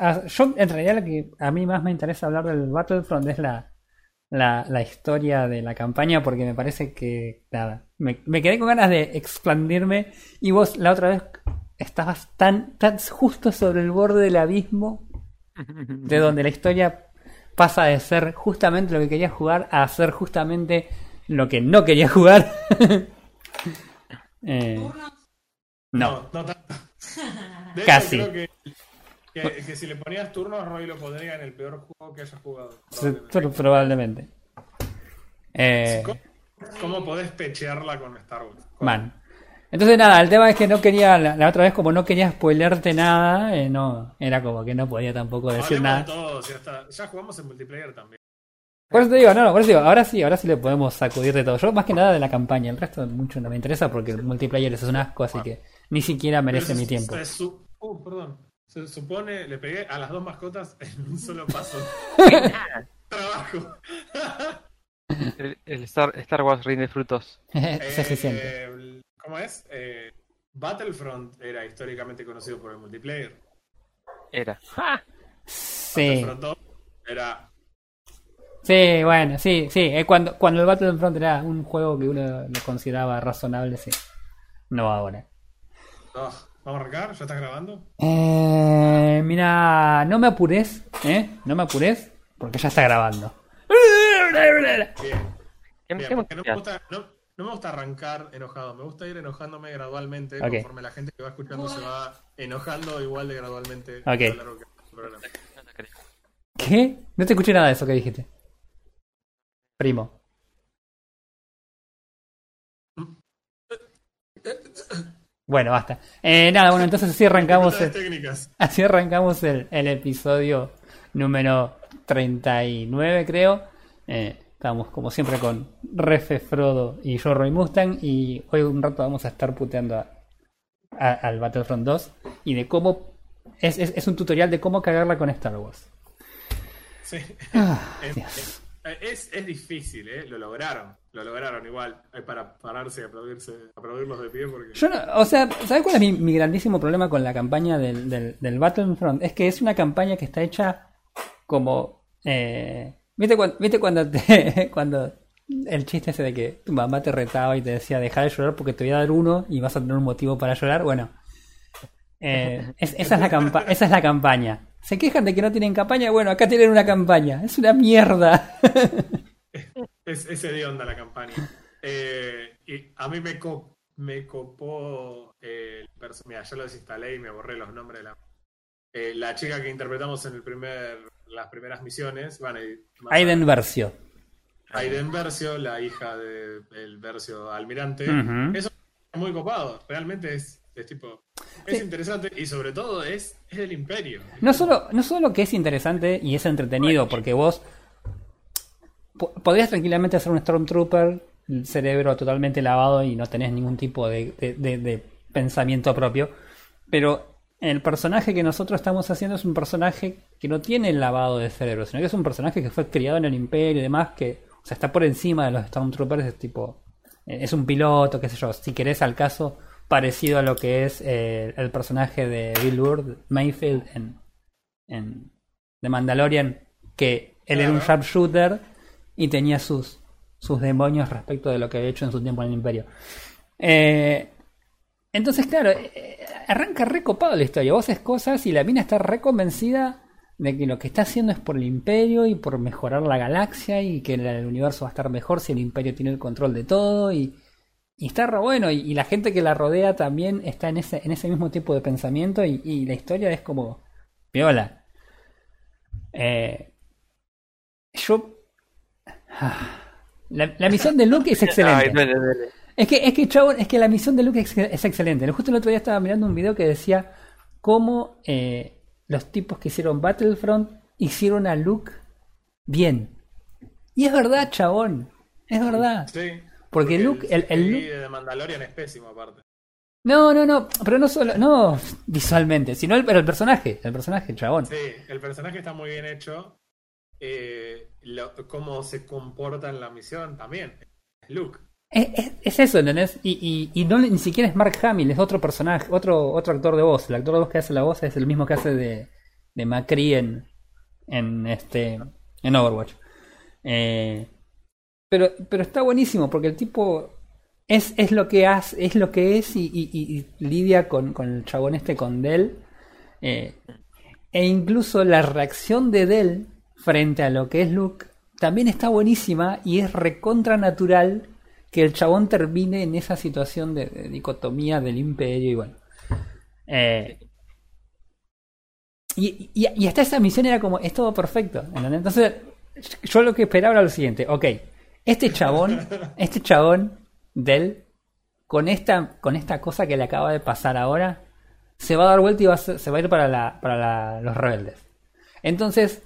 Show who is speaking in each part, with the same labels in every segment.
Speaker 1: a- yo en realidad lo que a mí más me interesa hablar del Battlefront es la, la, la historia de la campaña porque me parece que, nada, me, me quedé con ganas de expandirme y vos la otra vez estabas tan, tan justo sobre el borde del abismo de donde la historia pasa de ser justamente lo que quería jugar a ser justamente lo que no quería jugar. Eh, no,
Speaker 2: no tanto. De
Speaker 1: Casi.
Speaker 2: Hecho, creo que, que, que si le ponías turnos, Roy lo pondría en el peor juego que haya jugado. probablemente.
Speaker 1: pro- probablemente. Eh,
Speaker 2: ¿Cómo, cómo podés pechearla con Star Wars?
Speaker 1: Man. Entonces nada, el tema es que no quería, la, la otra vez como no quería spoilearte nada, eh, no, era como que no podía tampoco decir
Speaker 2: Hablemos
Speaker 1: nada.
Speaker 2: ya, está. ya jugamos en multiplayer también.
Speaker 1: Por eso te digo, no, no, por eso digo, ahora sí, ahora sí le podemos sacudir de todo. Yo más que nada de la campaña, el resto mucho no me interesa porque el multiplayer es un asco, así que ni siquiera merece mi tiempo.
Speaker 2: uh, perdón. Se supone, le pegué a las dos mascotas en un solo paso. Trabajo.
Speaker 3: El, el Star, Star Wars rinde frutos.
Speaker 2: Eh, ¿Cómo es? Eh, Battlefront era históricamente conocido por el multiplayer.
Speaker 3: Era.
Speaker 1: Sí,
Speaker 2: Battlefront 2 era.
Speaker 1: sí, bueno, sí, sí. eh, cuando, cuando el Battlefront era un juego que uno lo consideraba razonable, sí. No ahora.
Speaker 2: Oh, ¿Vamos a arrancar? ¿Ya estás grabando?
Speaker 1: Eh, mira, no me apures, ¿eh? No me apures, porque ya está grabando.
Speaker 2: Bien.
Speaker 3: ¿Qué,
Speaker 2: bien
Speaker 3: qué
Speaker 2: porque no, me gusta, no, no me gusta arrancar enojado. Me gusta ir enojándome gradualmente
Speaker 1: Ok.
Speaker 2: conforme la gente que va escuchando se va enojando igual de gradualmente.
Speaker 1: Ok.
Speaker 2: a lo largo que el programa.
Speaker 3: No te creo.
Speaker 1: ¿Qué? No te escuché nada de eso que dijiste. Primo. Bueno, basta. Eh, nada, bueno, entonces así arrancamos el, así arrancamos el, el episodio número 39, creo. Eh, estamos como siempre con Refe, Frodo y yo, Roy Mustang. Y hoy un rato vamos a estar puteando a- a- al Battlefront 2 y de cómo. Es, es, es un tutorial de cómo cagarla con Star Wars.
Speaker 2: Sí.
Speaker 1: Ah, Dios.
Speaker 2: Es- es- es difícil, ¿eh? Lo lograron. Lo lograron igual. Hay para pararse y aplaudirse, aplaudirlos de pie porque.
Speaker 1: Yo no, o sea, ¿sabes cuál es mi, mi grandísimo problema con la campaña del, del, Battlefront? Es que es una campaña que está hecha como... eh, ¿Viste, cuando, ¿Viste cuando, te- cuando el chiste ese de que tu mamá te retaba y te decía dejar de llorar porque te voy a dar uno y vas a tener un motivo para llorar? Bueno, eh, es- esa, es la esa es la campaña. ¿Se quejan de que no tienen campaña? Bueno, acá tienen una campaña. Es una mierda.
Speaker 2: Es, ese de onda la campaña. Eh, y a mí me, co- me copó el perso- Mira, ya lo desinstalé y me borré los nombres de la. eh, la chica que interpretamos en el primer, las primeras misiones. Bueno,
Speaker 1: Aiden Versio.
Speaker 2: Aiden Versio, la hija de- del Versio almirante. Eso es muy copado. Realmente es, es tipo. Es
Speaker 1: Sí.
Speaker 2: interesante y sobre todo es, es del imperio.
Speaker 1: No solo, no solo que es interesante y es entretenido, porque vos po- podrías tranquilamente hacer un Stormtrooper, el cerebro totalmente lavado y no tenés ningún tipo de, de- de- de pensamiento propio, pero el personaje que nosotros estamos haciendo es un personaje que no tiene el lavado de cerebro, sino que es un personaje que fue criado en el imperio y demás, que o sea, está por encima de los Stormtroopers, es tipo, eh, es un piloto, qué sé yo, si querés al caso, parecido a lo que es eh, el personaje de Bill Mayfield en, en The Mandalorian, que él era un sharpshooter y tenía sus, sus demonios respecto de lo que había hecho en su tiempo en el imperio. Eh, entonces, claro, eh, arranca recopado la historia. Vos haces cosas y la mina está reconvencida de que lo que está haciendo es por el imperio y por mejorar la galaxia y que el universo va a estar mejor si el imperio tiene el control de todo y, y está re bueno y, y la gente que la rodea también está en ese, en ese mismo tipo de pensamiento y, y la historia es como viola. Eh, yo... ah, La, la misión de Luke es excelente.
Speaker 3: Ay, duele, duele.
Speaker 1: Es que, es que, chabón, es que la misión de Luke es, es excelente. Justo el otro día estaba mirando un video que decía cómo eh, los tipos que hicieron Battlefront hicieron a Luke bien. Y es verdad, chabón. Es verdad.
Speaker 2: Sí.
Speaker 1: Porque Luke, el, el Luke-
Speaker 2: de Mandalorian es pésimo, aparte.
Speaker 1: No, no, no. Pero no solo, no visualmente, sino el, el personaje. El personaje, chabón.
Speaker 2: Sí, el personaje está muy bien hecho. Eh, lo- cómo se comporta en la misión también. Luke.
Speaker 1: Es, es- es eso, ¿entendés? Y, y, y no ni siquiera es Mark Hamill, es otro personaje, otro, otro actor de voz. El actor de voz que hace la voz es el mismo que hace de, de Macri en, en este en Overwatch. Eh, pero, pero está buenísimo porque el tipo es, es lo que hace, es lo que es y, lidia con, con el chabón este con Dell. Eh, e incluso la reacción de Dell frente a lo que es Luke también está buenísima y es recontra natural que el chabón termine en esa situación de, de dicotomía del imperio y bueno. Eh, y, y, y hasta esa misión era como, es todo perfecto. ¿entendés? Entonces, yo lo que esperaba era lo siguiente, ok, este chabón, este chabón del, con esta, con esta cosa que le acaba de pasar ahora, se va a dar vuelta y va a ser- se va a ir para, la, para la- los rebeldes. Entonces,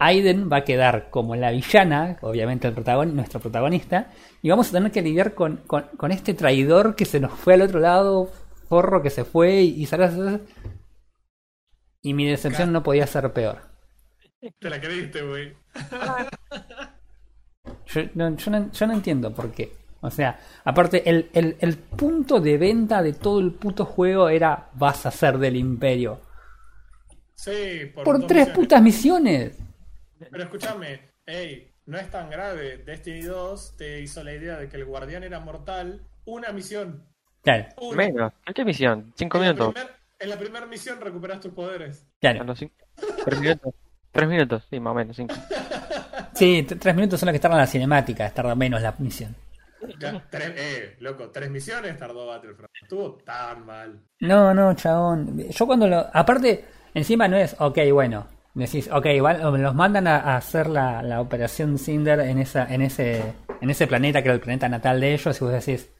Speaker 1: Aiden va a quedar como la villana, obviamente el protagon- nuestro protagonista, y vamos a tener que lidiar con, con, con este traidor que se nos fue al otro lado, forro que se fue y, y sale- Y mi decepción no podía ser peor.
Speaker 2: Te la creíste, güey.
Speaker 1: Yo no, yo no- yo no entiendo por qué. O sea, aparte, el, el, el punto de venta de todo el puto juego era vas a ser del imperio.
Speaker 2: Sí, por,
Speaker 1: tres
Speaker 2: misiones.
Speaker 1: putas misiones.
Speaker 2: Pero escúchame, hey, no es tan grave. Destiny 2 te hizo la idea de que el guardián era mortal. Una misión.
Speaker 1: Claro,
Speaker 2: Una.
Speaker 3: Menos. ¿En qué misión? Cinco
Speaker 2: En la,
Speaker 3: minutos.
Speaker 2: primer- en la primera misión recuperas tus poderes.
Speaker 1: Claro.
Speaker 3: Tres minutos. Sí, más o menos, cinco.
Speaker 1: Sí, tres minutos son los que tardan la cinemática, tarda menos la misión.
Speaker 2: Ya, tres- eh, loco, tres misiones tardó Battlefront. Estuvo tan mal.
Speaker 1: No, no, chabón. Yo cuando lo. Aparte, encima no es, ok, bueno. Decís, ok, van- los mandan a, a hacer la, la operación Cinder en, esa, en, ese, en ese planeta que era el planeta natal de ellos, y vos decís.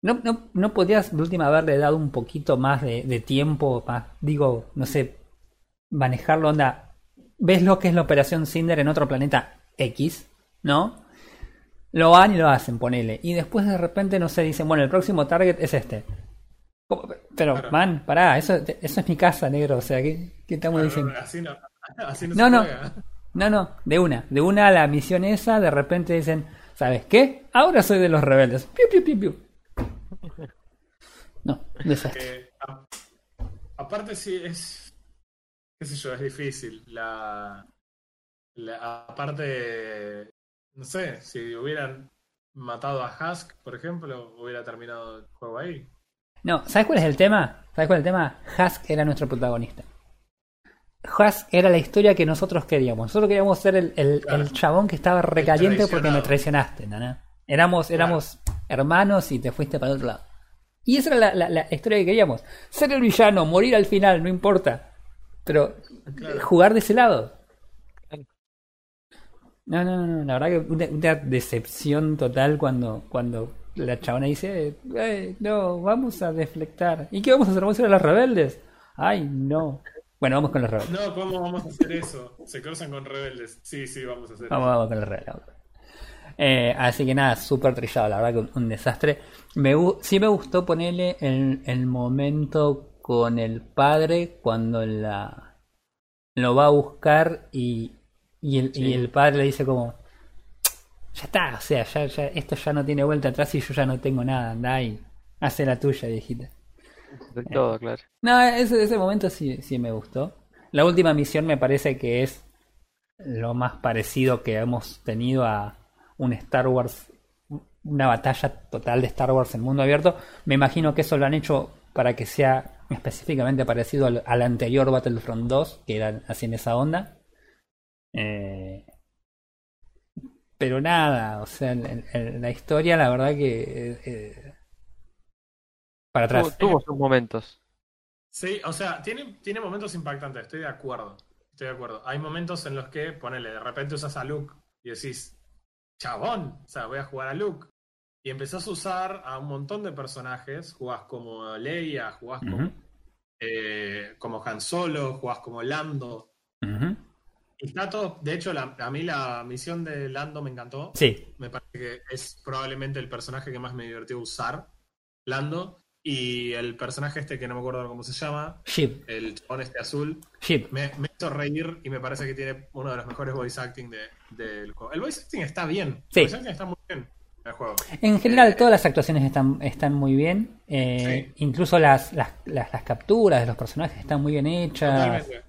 Speaker 1: ¿No, no, no podrías de última haberle dado un poquito más de, de tiempo? Más, digo, no sé, manejarlo, onda. ¿Ves lo que es la operación Cinder en otro planeta X? ¿No? Lo van y lo hacen, ponele. Y después de repente, no sé, dicen, bueno, el próximo target es este. Pero,
Speaker 2: Claro.
Speaker 1: man, pará, eso, eso es mi casa, negro. O sea, ¿qué, qué estamos diciendo?
Speaker 2: Así no, así no,
Speaker 1: No,
Speaker 2: se
Speaker 1: no. No, no, de una. De una a la misión esa, de repente dicen, ¿sabes qué? Ahora soy de los rebeldes. Piu, piu, piu, piu. No, desastre.
Speaker 2: Eh, a- aparte sí es qué sé yo es difícil la, la- aparte no sé si hubieran matado a Husk por ejemplo hubiera terminado el juego ahí
Speaker 1: No, ¿sabes cuál es el tema? ¿Sabes cuál es el tema? Husk era nuestro protagonista. Husk era la historia que nosotros queríamos. Nosotros queríamos ser el, el-
Speaker 2: Claro.
Speaker 1: el chabón que estaba recaliente porque me traicionaste, ¿no? Éramos, éramos hermanos y te fuiste para el otro lado. Y esa era la, la- la historia que queríamos. Ser el villano, morir al final, no importa. Pero
Speaker 2: Claro.
Speaker 1: jugar de ese lado. No, no, no, la verdad que una, una decepción total cuando, cuando la chabona dice, "Eh, no, vamos a deflectar. ¿Y qué vamos a hacer? ¿Vamos a ir a los rebeldes? Ay, no. Bueno, vamos con los rebeldes.
Speaker 2: no cómo vamos a hacer eso se cruzan con rebeldes sí sí vamos a hacer
Speaker 1: Vamos, vamos con los rebeldes. Eh, así que nada, súper trillado, la verdad que un, un desastre. Me, sí me gustó ponerle el, el momento con el padre cuando la lo va a buscar y, y, el, y el padre le dice como ya está, o sea, ya, ya, esto ya no tiene vuelta atrás y yo ya no tengo nada, anda y hace la tuya, viejita.
Speaker 3: De todo, claro.
Speaker 1: No, ese, ese momento sí, sí me gustó. La última misión me parece que es lo más parecido que hemos tenido a un Star Wars, una batalla total de Star Wars en mundo abierto. Me imagino que eso lo han hecho para que sea específicamente parecido al, al anterior Battlefront 2, que era así en esa onda. Eh, pero nada, o sea, en- en la historia la verdad que... eh, eh, para atrás.
Speaker 3: Tuvo, tuvo sus momentos.
Speaker 2: Sí, o sea, tiene, tiene momentos impactantes, estoy de acuerdo. Estoy de acuerdo. Hay momentos en los que, ponele, de repente usas a Luke y decís, chabón, o sea, voy a jugar a Luke. Y empezás a usar a un montón de personajes, jugás como Leia, jugás como, eh, como Han Solo, jugás como Lando. Y está todo, de hecho, la- a mí la misión de Lando me encantó.
Speaker 1: Sí,
Speaker 2: Me parece que es probablemente el personaje que más me divirtió usar, Lando. Y el personaje este que no me acuerdo cómo se llama, el chabón este azul, me, me hizo reír y me parece que tiene uno de los mejores voice acting de- del juego. El voice acting está bien.
Speaker 1: Sí.
Speaker 2: El voice acting está muy bien. El juego.
Speaker 1: En general, todas las actuaciones están, están muy bien. eh,
Speaker 2: Sí.
Speaker 1: Incluso las, las, las, las capturas de los personajes están muy bien hechas.
Speaker 2: Totalmente.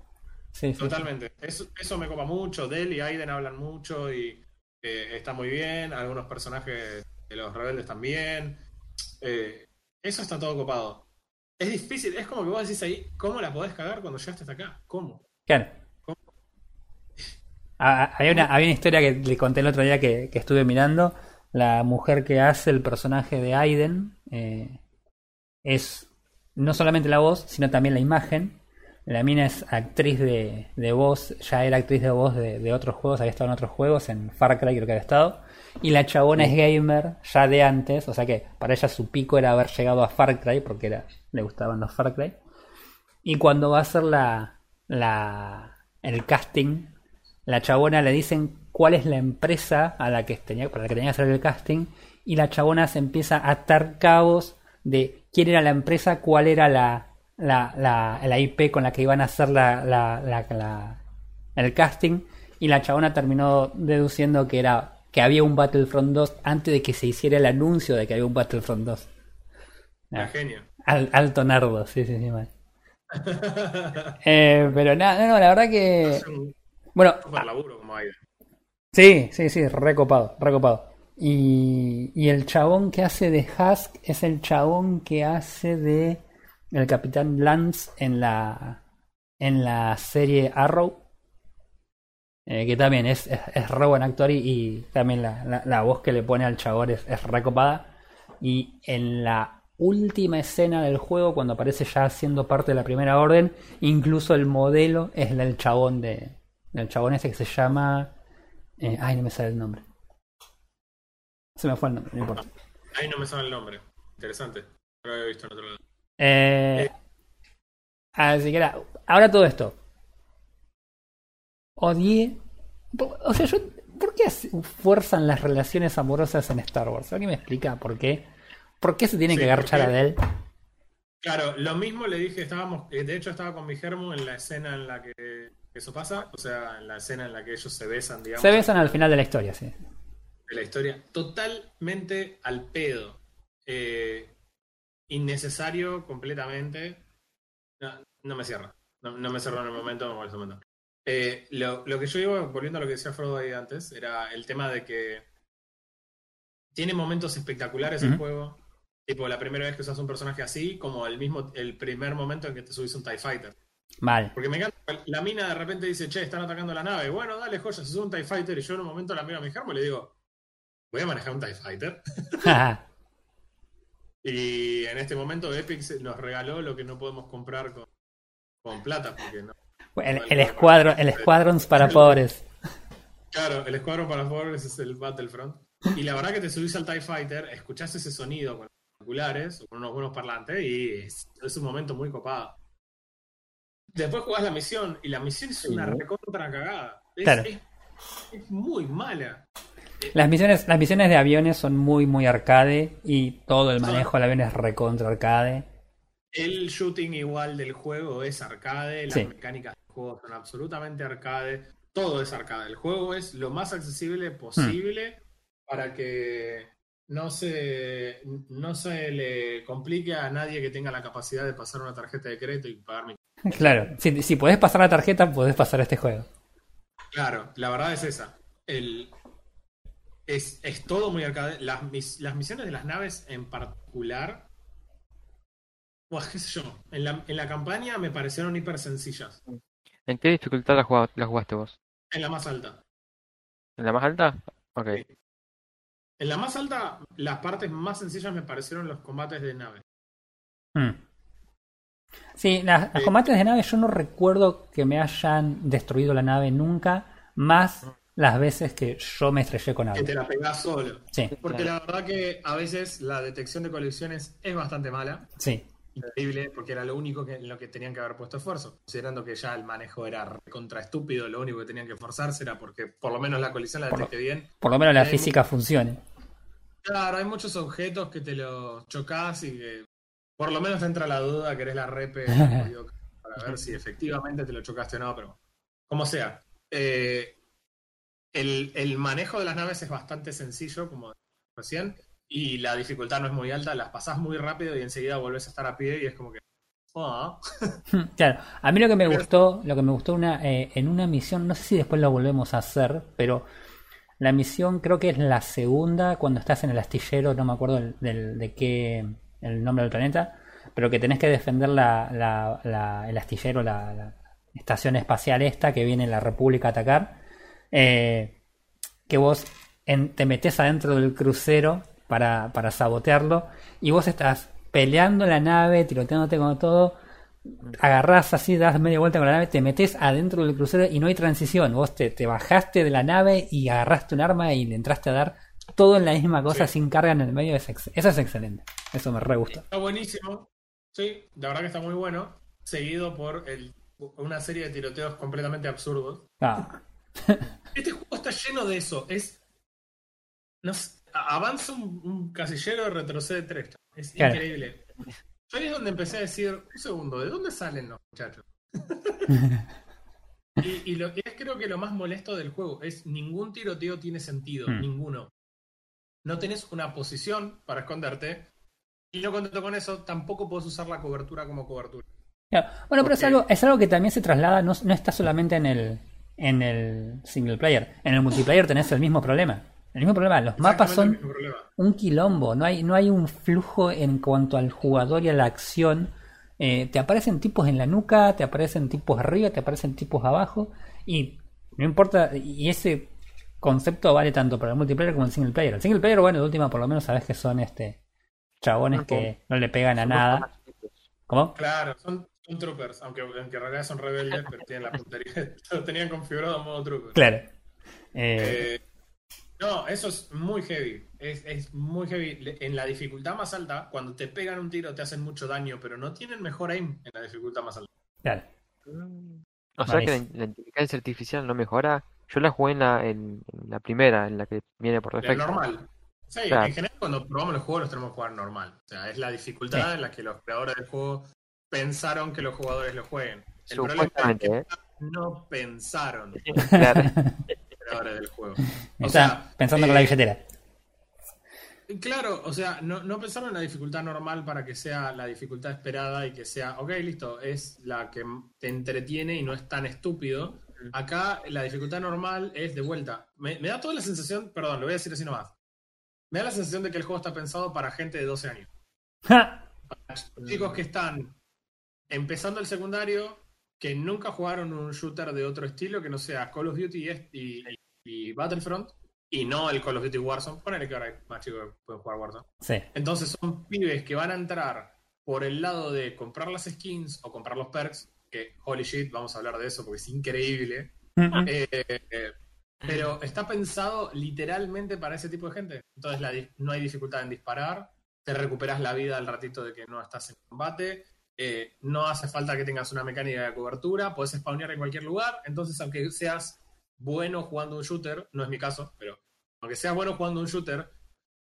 Speaker 1: Sí, sí.
Speaker 2: Totalmente. Eso, eso me copa mucho. Dell y Aiden hablan mucho y eh, está muy bien. Algunos personajes de los rebeldes también. Eh, eso está todo copado. Es difícil, es como que vos decís ahí, ¿cómo la podés cagar cuando llegaste hasta acá? ¿Cómo?
Speaker 1: Claro. Ah, ah, Había una, había una historia que le conté el otro día que, que estuve mirando. La mujer que hace el personaje de Aiden eh, es no solamente la voz, sino también la imagen. La mina es actriz de, de voz, ya era actriz de voz de, de otros juegos, había estado en otros juegos, en Far Cry creo que había estado. Y la chabona es gamer ya de antes, o sea que para ella su pico era haber llegado a Far Cry porque era, le gustaban los Far Cry. Y cuando va a hacer la, la, el casting, la chabona le dicen cuál es la empresa a la que tenía, para la que tenía que hacer el casting. Y la chabona se empieza a atar cabos de quién era la empresa, cuál era la, la, la, la IP con la que iban a hacer la, el casting. Y la chabona terminó deduciendo que era que había un Battlefront 2 antes de que se hiciera el anuncio de que había un Battlefront 2.
Speaker 2: La
Speaker 1: Ah,
Speaker 2: genio.
Speaker 1: al- alto nardo, sí, sí, sí, mal. Eh, pero nada, no, no, la verdad que. Bueno,
Speaker 2: laburo como.
Speaker 1: Sí, sí, sí, recopado, recopado. Y, el chabón que hace de Husk es el chabón que hace de el Capitán Lance en la en la serie Arrow. Eh, que también es, es, es re buen actor y, también la, la- voz que le pone al chabón es, recopada. Y en la última escena del juego, cuando aparece ya siendo parte de la primera orden, incluso el modelo es el chabón de. del chabón ese que se llama. Eh, ay, no me sale el nombre. Se me fue el nombre, no importa.
Speaker 2: Ahí no me sabe el nombre. Interesante. No lo había visto en otro lado.
Speaker 1: Eh, así que era, ahora todo esto. Odié. O sea, yo. ¿Por qué fuerzan las relaciones amorosas en Star Wars? ¿Alguien me explica por qué? ¿Por qué se tienen
Speaker 2: Sí,
Speaker 1: que agarchar a Adele?
Speaker 2: Claro, lo mismo le dije, estábamos, eh, de hecho estaba con mi germo en la escena en la que eso pasa, o sea, en la escena en la que ellos se besan, digamos,
Speaker 1: Se besan al final de la historia, sí.
Speaker 2: de la historia, totalmente al pedo, Eh, innecesario completamente, no, no me cierra, no, no me cerró en el momento, me molesta un montón. Eh, lo, lo que yo iba, volviendo a lo que decía Frodo ahí antes, era el tema de que tiene momentos espectaculares el juego, tipo la primera vez que usas un personaje así, como el mismo, el primer momento en que te subís un TIE Fighter.
Speaker 1: Mal.
Speaker 2: Porque me encanta, la mina de repente dice, che, están atacando la nave. Bueno, dale, joya, se sube un TIE Fighter. Y yo en un momento la miro a mi germo y le digo, voy a manejar un TIE Fighter. y en este momento Epic nos regaló lo que no podemos comprar con, con plata. Porque no.
Speaker 1: el, el escuadro, el Squadrons para pobres.
Speaker 2: Claro, el escuadrón para pobres es el Battlefront. Y la verdad que te subís al TIE Fighter, escuchás ese sonido con los auriculares o con unos buenos parlantes y es, es un momento muy copado. Después jugás la misión y la misión es una recontra cagada. Es,
Speaker 1: Claro.
Speaker 2: es- es muy mala.
Speaker 1: Las misiones, las misiones de aviones son muy, muy arcade y todo el manejo del avión es recontra arcade.
Speaker 2: El shooting igual del juego es arcade, las
Speaker 1: Sí.
Speaker 2: mecánicas del juego son absolutamente arcade, todo es arcade. El juego es lo más accesible posible para que no se, no se le complique a nadie que tenga la capacidad de pasar una tarjeta de crédito y pagar mi...
Speaker 1: Claro, si, si podés pasar la tarjeta, podés pasar este juego.
Speaker 2: Claro, la verdad es esa. El, es, es todo muy arcade. Las, mis- las misiones de las naves en particular, pues qué sé yo, en la, en la campaña me parecieron hiper sencillas.
Speaker 3: ¿En qué dificultad la jugaste, la jugaste vos?
Speaker 2: En la más alta.
Speaker 3: ¿En la más alta? Ok.
Speaker 2: En la más alta, las partes más sencillas me parecieron los combates de nave.
Speaker 1: Hmm. Sí, las, los combates de nave yo no recuerdo que me hayan destruido la nave nunca, más las veces que yo me estrellé con
Speaker 2: Que
Speaker 1: algo.
Speaker 2: te la pegás solo.
Speaker 1: Sí,
Speaker 2: Porque la verdad que a veces la detección de colecciones es bastante mala.
Speaker 1: sí.
Speaker 2: Increíble, porque era lo único que, en lo que tenían que haber puesto esfuerzo. Considerando que ya el manejo era contra estúpido, lo único que tenían que esforzarse era porque por lo menos la colisión la
Speaker 1: Por
Speaker 2: detecte bien.
Speaker 1: Por lo menos la física funcione.
Speaker 2: Claro, hay muchos objetos que te los chocas y que por lo menos te entra la duda que eres la repe para ver si efectivamente te lo chocaste o no, pero como sea. Eh, el, el manejo de las naves es bastante sencillo, como recién, y la dificultad no es muy alta, las pasás muy rápido y enseguida volvés a estar a pie y es como que. ah.
Speaker 1: Claro, a mí lo que me
Speaker 2: Pero-
Speaker 1: gustó, lo que me gustó una, eh, en una misión, no sé si después lo volvemos a hacer, pero la misión creo que es la segunda cuando estás en el astillero, no me acuerdo del, del- de qué, el nombre del planeta, pero que tenés que defender la, la- la- el astillero, la, estación espacial esta que viene la República a atacar, eh, que vos en- te metes adentro del crucero para, para sabotearlo y vos estás peleando la nave, tiroteándote con todo, agarrás así, das media vuelta con la nave, te metes adentro del crucero y no hay transición. Vos te, te bajaste de la nave y agarraste un arma y le entraste a dar todo en la misma cosa
Speaker 2: Sí.
Speaker 1: sin carga en el medio. Es eso es excelente. Eso me re gusta.
Speaker 2: Está buenísimo. Sí, la verdad que está muy bueno. Seguido por el, una serie de tiroteos completamente absurdos.
Speaker 1: Ah,
Speaker 2: Este juego está lleno de eso. Es. no sé, a- avanza un, un casillero, retrocede tres. Es
Speaker 1: Claro.
Speaker 2: increíble. Yo ahí es donde empecé a decir, un segundo, ¿de dónde salen los muchachos? y y lo que es creo que lo más molesto del juego es ningún tiroteo tiene sentido,
Speaker 1: Hmm.
Speaker 2: ninguno. No tenés una posición para esconderte. Y no contento con eso, tampoco puedes usar la cobertura como cobertura.
Speaker 1: Claro. Bueno, pero es algo, es algo que también se traslada, no, no está solamente en el, en el single player. En el multiplayer tenés el mismo problema. El mismo problema. Los mapas son un quilombo, no hay, no hay un flujo en cuanto al jugador y a la acción. Eh, te aparecen tipos en la nuca, te aparecen tipos arriba, te aparecen tipos abajo, y no importa, y ese concepto vale tanto para el multiplayer como el single player. El single player, bueno, de última por lo menos sabes que son este chabones que no le pegan a nada. ¿Cómo?
Speaker 2: Claro, son, son troopers, aunque, aunque en realidad son rebeldes, pero tienen la puntería. Lo tenían configurado en modo trooper.
Speaker 1: Claro. Eh,
Speaker 2: Eh, no, eso es muy heavy. Es, es muy heavy. En la dificultad más alta, cuando te pegan un tiro te hacen mucho daño, pero no tienen mejor aim en la dificultad más alta.
Speaker 1: claro.
Speaker 3: O sea que la, la inteligencia artificial no mejora. Yo la jugué en la, en, en la primera, en la que viene por
Speaker 2: La
Speaker 3: defecto.
Speaker 2: normal. Sí,
Speaker 3: Claro.
Speaker 2: en general cuando probamos los juegos los tenemos que jugar normal. O sea, es la dificultad
Speaker 1: Sí.
Speaker 2: en la que los creadores del juego pensaron que los jugadores lo jueguen. El problema es
Speaker 3: Supuestamente,
Speaker 2: que
Speaker 3: ¿eh?
Speaker 2: no pensaron
Speaker 3: Claro.
Speaker 2: del juego. O
Speaker 1: Está
Speaker 2: sea,
Speaker 1: pensando con la
Speaker 2: eh,
Speaker 1: billetera.
Speaker 2: Claro, o sea, no, no pensaron en la dificultad normal para que sea la dificultad esperada y que sea, ok, listo, es la que te entretiene y no es tan estúpido. Acá la dificultad normal es de vuelta. Me, me da toda la sensación, perdón, lo voy a decir así nomás. Me da la sensación de que el juego está pensado para gente de 12 años.
Speaker 1: ¡Ja!
Speaker 2: Chicos que están empezando el secundario, que nunca jugaron un shooter de otro estilo que no sea Call of Duty y, est- y- y Battlefront, y no el Call of Duty Warzone. Ponele que ahora hay más chicos que pueden jugar Warzone.
Speaker 1: Sí.
Speaker 2: Entonces son pibes que van a entrar por el lado de comprar las skins o comprar los perks, que holy shit, vamos a hablar de eso porque es increíble. Eh, eh, pero está pensado literalmente para ese tipo de gente. Entonces la no hay dificultad en disparar, te recuperas la vida al ratito de que no estás en combate, eh, no hace falta que tengas una mecánica de cobertura, puedes spawnear en cualquier lugar. Entonces, aunque seas bueno jugando un shooter, no es mi caso, pero aunque seas bueno jugando un shooter,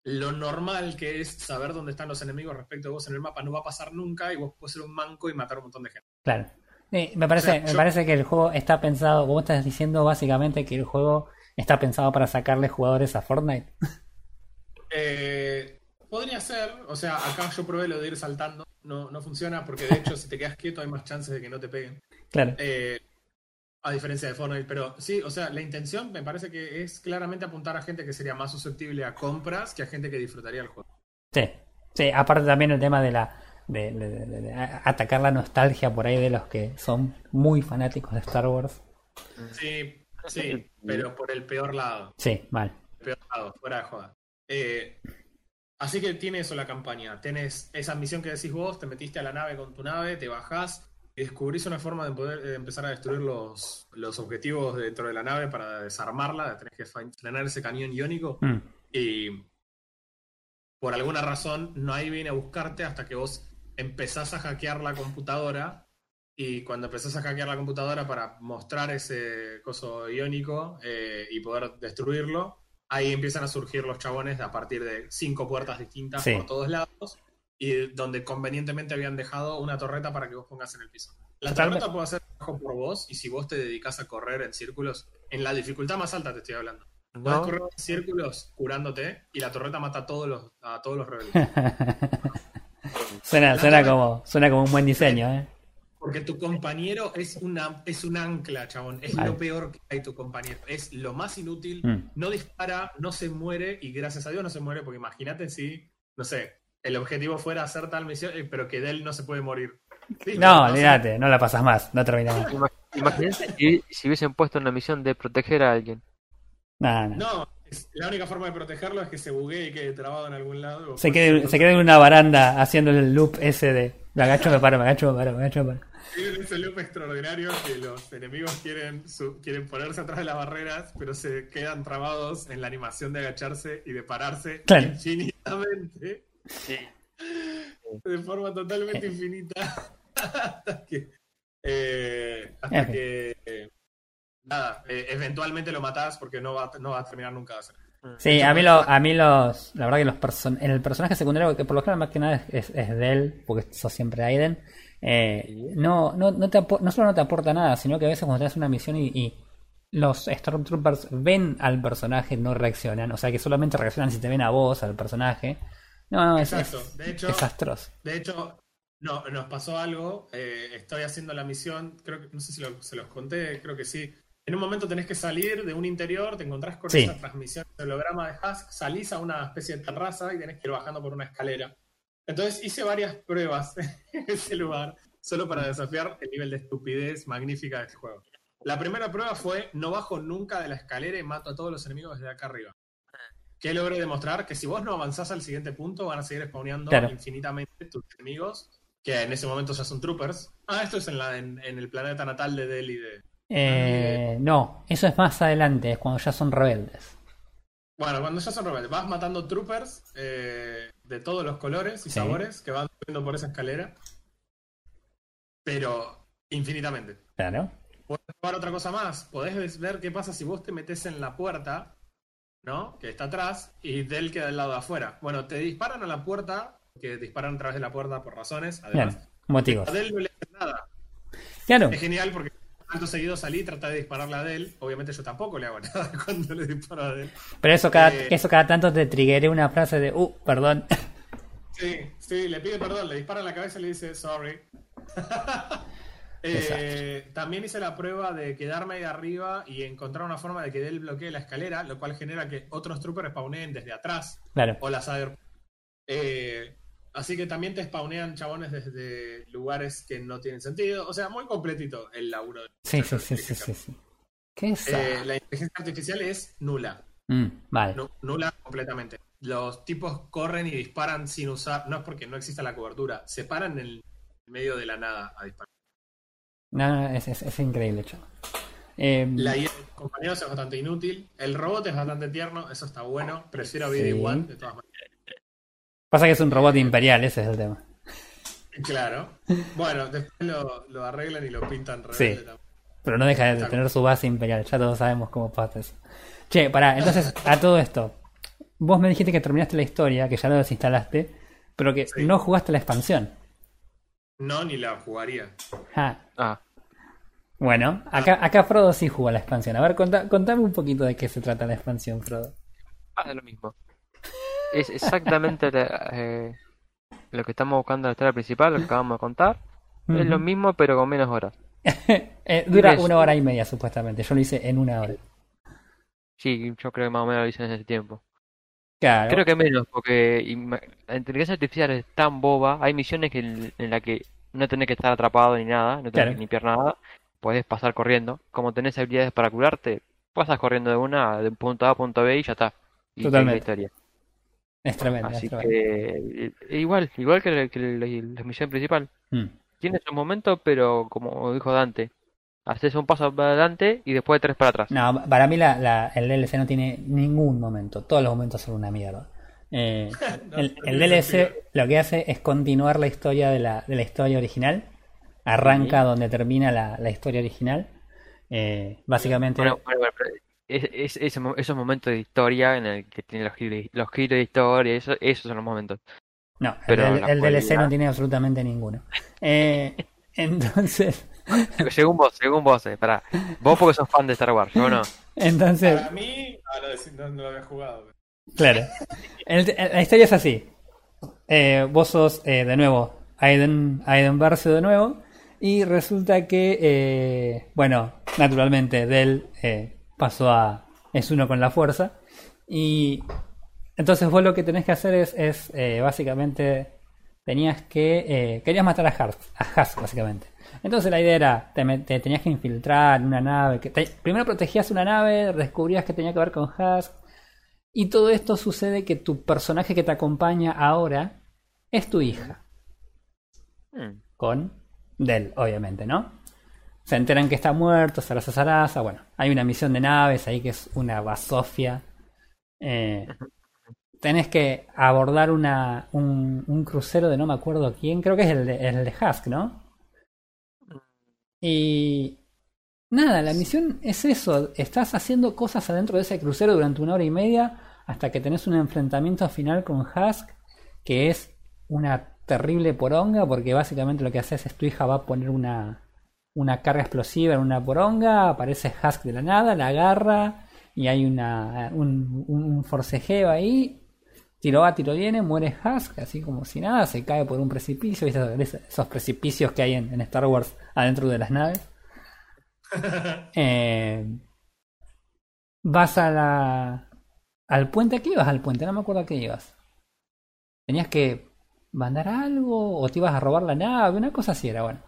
Speaker 2: lo normal que es saber dónde están los enemigos respecto a vos en el mapa no va a pasar nunca y vos puedes ser un manco y matar a un montón de gente.
Speaker 1: Claro. Sí, me parece,
Speaker 2: O sea,
Speaker 1: me
Speaker 2: yo-
Speaker 1: parece que el juego está pensado, como estás diciendo básicamente que el juego está pensado para sacarle jugadores a Fortnite.
Speaker 2: Eh, podría ser, o sea, acá yo probé lo de ir saltando, no, no funciona porque de hecho si te quedas quieto hay más chances de que no te peguen,
Speaker 1: Claro.
Speaker 2: Eh, a diferencia de Fortnite, pero sí, o sea, la intención me parece que es claramente apuntar a gente que sería más susceptible a compras que a gente que disfrutaría el juego.
Speaker 1: Sí. Sí, aparte también el tema de la de, de- de- de atacar la nostalgia por ahí de los que son muy fanáticos de Star Wars.
Speaker 2: Sí, sí, pero por el peor lado.
Speaker 1: Sí, mal.
Speaker 2: peor lado, fuera de joda. Eh, así que tiene eso la campaña. Tenés esa misión que decís vos, te metiste a la nave con tu nave, te bajás y descubrís una forma de poder de empezar a destruir los, los objetivos dentro de la nave para desarmarla. Tenés que frenar ese cañón iónico
Speaker 1: Mm,
Speaker 2: y por alguna razón no hay viene a buscarte hasta que vos empezás a hackear la computadora y cuando empezás a hackear la computadora para mostrar ese coso iónico eh, y poder destruirlo, ahí empiezan a surgir los chabones a partir de cinco puertas distintas
Speaker 1: Sí.
Speaker 2: por todos lados y donde convenientemente habían dejado una torreta para que vos pongas en el piso. La
Speaker 1: Totalmente.
Speaker 2: torreta puede hacer trabajo por vos y si vos te dedicas a correr en círculos, en la dificultad más alta te estoy hablando. Podés
Speaker 3: No,
Speaker 2: correr en círculos curándote y la torreta mata a todos los, a todos los rebeldes.
Speaker 1: suena, suena como, suena como un buen diseño, ¿eh?
Speaker 2: Porque tu compañero es una es un ancla, chabón. Es lo peor que hay tu compañero. Es lo más inútil.
Speaker 1: Mm.
Speaker 2: No dispara, no se muere y gracias a Dios no se muere porque imagínate si, no sé, el objetivo fuera hacer tal misión, eh, pero que de él no se puede morir. Sí,
Speaker 1: No, olvídate, no la pasas más, no termina más.
Speaker 3: ima- imagínate si, si hubiesen puesto una misión de proteger a alguien.
Speaker 1: No, no.
Speaker 2: No, es- la única forma de protegerlo es que se buguee y quede trabado en algún lado.
Speaker 1: Se quede, se quede en una baranda haciendo el loop ese de me agacho, me paro, me agacho, me paro, me agacho, me paro.
Speaker 2: Tienen ese loop extraordinario que los enemigos quieren, su- quieren ponerse atrás de las barreras, pero se quedan trabados en la animación de agacharse y de pararse
Speaker 1: Claro.
Speaker 2: infinitamente, de forma totalmente infinita, hasta que, eh, hasta que eh, nada, eh, eventualmente lo matás porque no va, no va a terminar nunca de hacer.
Speaker 1: Sí, a mí, lo, a mí los. La verdad que los person en el personaje secundario, que por lo general más que nada es, es, es de él, porque sos siempre Aiden, eh, no, no, no, te no solo no te aporta nada, sino que a veces cuando te das una misión y, y los Stormtroopers ven al personaje, no reaccionan, o sea que solamente reaccionan si te ven a vos, al personaje. No, no, es,
Speaker 2: Exacto.
Speaker 1: es
Speaker 2: De hecho,
Speaker 1: desastroso.
Speaker 2: De hecho, no, nos pasó algo. eh, estoy haciendo la misión, creo que, no sé si lo- se los conté, creo que sí. En un momento tenés que salir de un interior, te encontrás con
Speaker 1: Sí.
Speaker 2: esa transmisión de holograma de Husk, salís a una especie de terraza y tenés que ir bajando por una escalera. Entonces hice varias pruebas en ese lugar, solo para desafiar el nivel de estupidez magnífica de este juego. La primera prueba fue, no bajo nunca de la escalera y mato a todos los enemigos desde acá arriba. Que logré demostrar que si vos no avanzás al siguiente punto, van a seguir spawneando
Speaker 1: Claro.
Speaker 2: infinitamente tus enemigos, que en ese momento ya son troopers. Ah, esto es en, la, en, en el planeta natal de Delhi de...
Speaker 1: Eh, no, eso es más adelante, es cuando ya son rebeldes.
Speaker 2: Bueno, cuando ya son rebeldes, vas matando troopers eh, de todos los colores y
Speaker 1: Sí.
Speaker 2: sabores que van subiendo por esa escalera. Pero infinitamente.
Speaker 1: Claro.
Speaker 2: Podés probar otra cosa más. Podés ver qué pasa si vos te metes en la puerta, ¿no? Que está atrás, y Del queda del lado de afuera. Bueno, te disparan a la puerta, que disparan a través de la puerta por razones, además.
Speaker 1: Claro, motivos.
Speaker 2: A Del no le hace nada.
Speaker 1: Claro,
Speaker 2: Es genial porque tanto seguido salí traté de dispararle a Del. Obviamente yo tampoco le hago nada cuando le disparo a Del.
Speaker 1: pero eso cada,
Speaker 2: Eh.
Speaker 1: eso cada tanto te triggeré una frase de, uh, perdón.
Speaker 2: Sí, sí, le pide perdón, le dispara en la cabeza y le dice sorry. Eh, también hice la prueba de quedarme ahí arriba y encontrar una forma de que Del bloquee la escalera, lo cual genera que otros troopers spawneen desde atrás
Speaker 1: Claro.
Speaker 2: o las. Eh, así que también te spawnean chabones desde lugares que no tienen sentido. O sea, muy completito el laburo. de-
Speaker 1: Sí, sí, sí, sí, sí. sí. ¿Qué es?
Speaker 2: Eh, la inteligencia artificial es nula.
Speaker 1: Mm, vale.
Speaker 2: Nu- nula completamente. Los tipos corren y disparan sin usar. No es porque no exista la cobertura. Se paran en el medio de la nada a disparar.
Speaker 1: No, no, es, es, es increíble, chaval. Eh,
Speaker 2: La IA de compañeros es bastante inútil. El robot es bastante tierno. Eso está bueno. Prefiero a
Speaker 1: Sí.
Speaker 2: BD-1 de todas maneras.
Speaker 1: Pasa que es un robot imperial, ese es el tema.
Speaker 2: Claro. Bueno, después lo, lo arreglan y lo pintan rebelde
Speaker 1: Sí. Pero no deja de tener su base imperial, ya todos sabemos cómo pasa eso. Che, pará, entonces, a todo esto. Vos me dijiste que terminaste la historia, que ya lo desinstalaste, pero que
Speaker 2: Sí.
Speaker 1: no jugaste la expansión.
Speaker 2: No, ni la jugaría.
Speaker 1: Ah,
Speaker 3: Ah,
Speaker 1: bueno, acá, acá Frodo sí jugó la expansión. A ver, contá- contame un poquito de qué se trata la expansión, Frodo.
Speaker 3: ah, es lo mismo. Es exactamente la- eh, lo que estamos buscando en la historia principal, lo que acabamos de contar. Es lo mismo, pero con menos horas.
Speaker 1: Eh, dura una hora y media, supuestamente. Yo lo hice en una hora.
Speaker 3: Sí, yo creo que más o menos lo hice en ese tiempo.
Speaker 1: Claro.
Speaker 3: Creo que menos, porque la inteligencia artificial es tan boba. Hay misiones que en, en la que no tenés que estar atrapado ni nada, no tenés
Speaker 1: Claro.
Speaker 3: que limpiar nada. Podés pasar corriendo. Como tenés habilidades para curarte, pasas corriendo de una, de un punto A a punto B y ya está. Y seguís la
Speaker 1: Totalmente.
Speaker 3: historia.
Speaker 1: Es tremendo, es
Speaker 3: Así
Speaker 1: tremendo.
Speaker 3: que eh, igual, igual que, la- que la, la misión principal.
Speaker 1: Mm.
Speaker 3: Tiene su momento, pero como dijo Dante, haces un paso para adelante y después tres para atrás.
Speaker 1: No, para mí la, la- el DLC no tiene ningún momento. Todos los momentos son una mierda. Eh,
Speaker 2: No,
Speaker 1: el, el DLC lo que hace es continuar la historia de la, de la historia original. Arranca donde termina la, la historia original. Eh, básicamente,
Speaker 3: Bueno, bueno, bueno, pero es, esos momentos de historia en el que tiene los giros, los giros de historia, eso, esos son los momentos.
Speaker 1: no, el,
Speaker 3: pero la
Speaker 1: el DLC no tiene absolutamente ninguno. Eh, entonces,
Speaker 3: Según vos, según vos, eh, pará. Vos porque sos fan de Star Wars, yo no.
Speaker 1: Entonces,
Speaker 2: Para mí, no, no, no lo había jugado.
Speaker 1: claro. El- el- la historia es así. Eh, vos sos, eh, de nuevo, Aiden, Aiden de nuevo. Y resulta que, eh, bueno, naturalmente, Del eh, pasó a. es uno con la fuerza. Y entonces vos lo que tenés que hacer es, es eh, básicamente. Tenías que. eh, querías matar a Hars, a básicamente. Entonces la idea era, te, tenías que infiltrar en una nave. Que te- primero protegías una nave, descubrías que tenía que ver con Hask. Y todo esto sucede que tu personaje que te acompaña ahora es tu hija.
Speaker 3: Hmm.
Speaker 1: Con Del, obviamente, ¿no? Se enteran que está muerto, Sarasa Sarasa. Bueno, hay una misión de naves ahí que es una basofia. Eh, tenés que abordar una, un, un crucero de no me acuerdo quién, creo que es el de, el de Husk, ¿no? Y nada, la misión es eso. Estás haciendo cosas adentro de ese crucero durante una hora y media hasta que tenés un enfrentamiento final con Husk, que es una terrible poronga, porque básicamente lo que haces es tu hija va a poner una, una carga explosiva en una poronga, aparece Husk de la nada, la agarra y hay una, un, un forcejeo ahí. Tiro va, tiro viene, muere Husk, así como si nada, se cae por un precipicio, ¿viste? esos, esos precipicios que hay en, en Star Wars adentro de las naves. Eh, vas a la, al puente, ¿a qué ibas al puente? No me acuerdo a qué ibas. Tenías que mandar algo o te ibas a robar la nave, una cosa así era, bueno.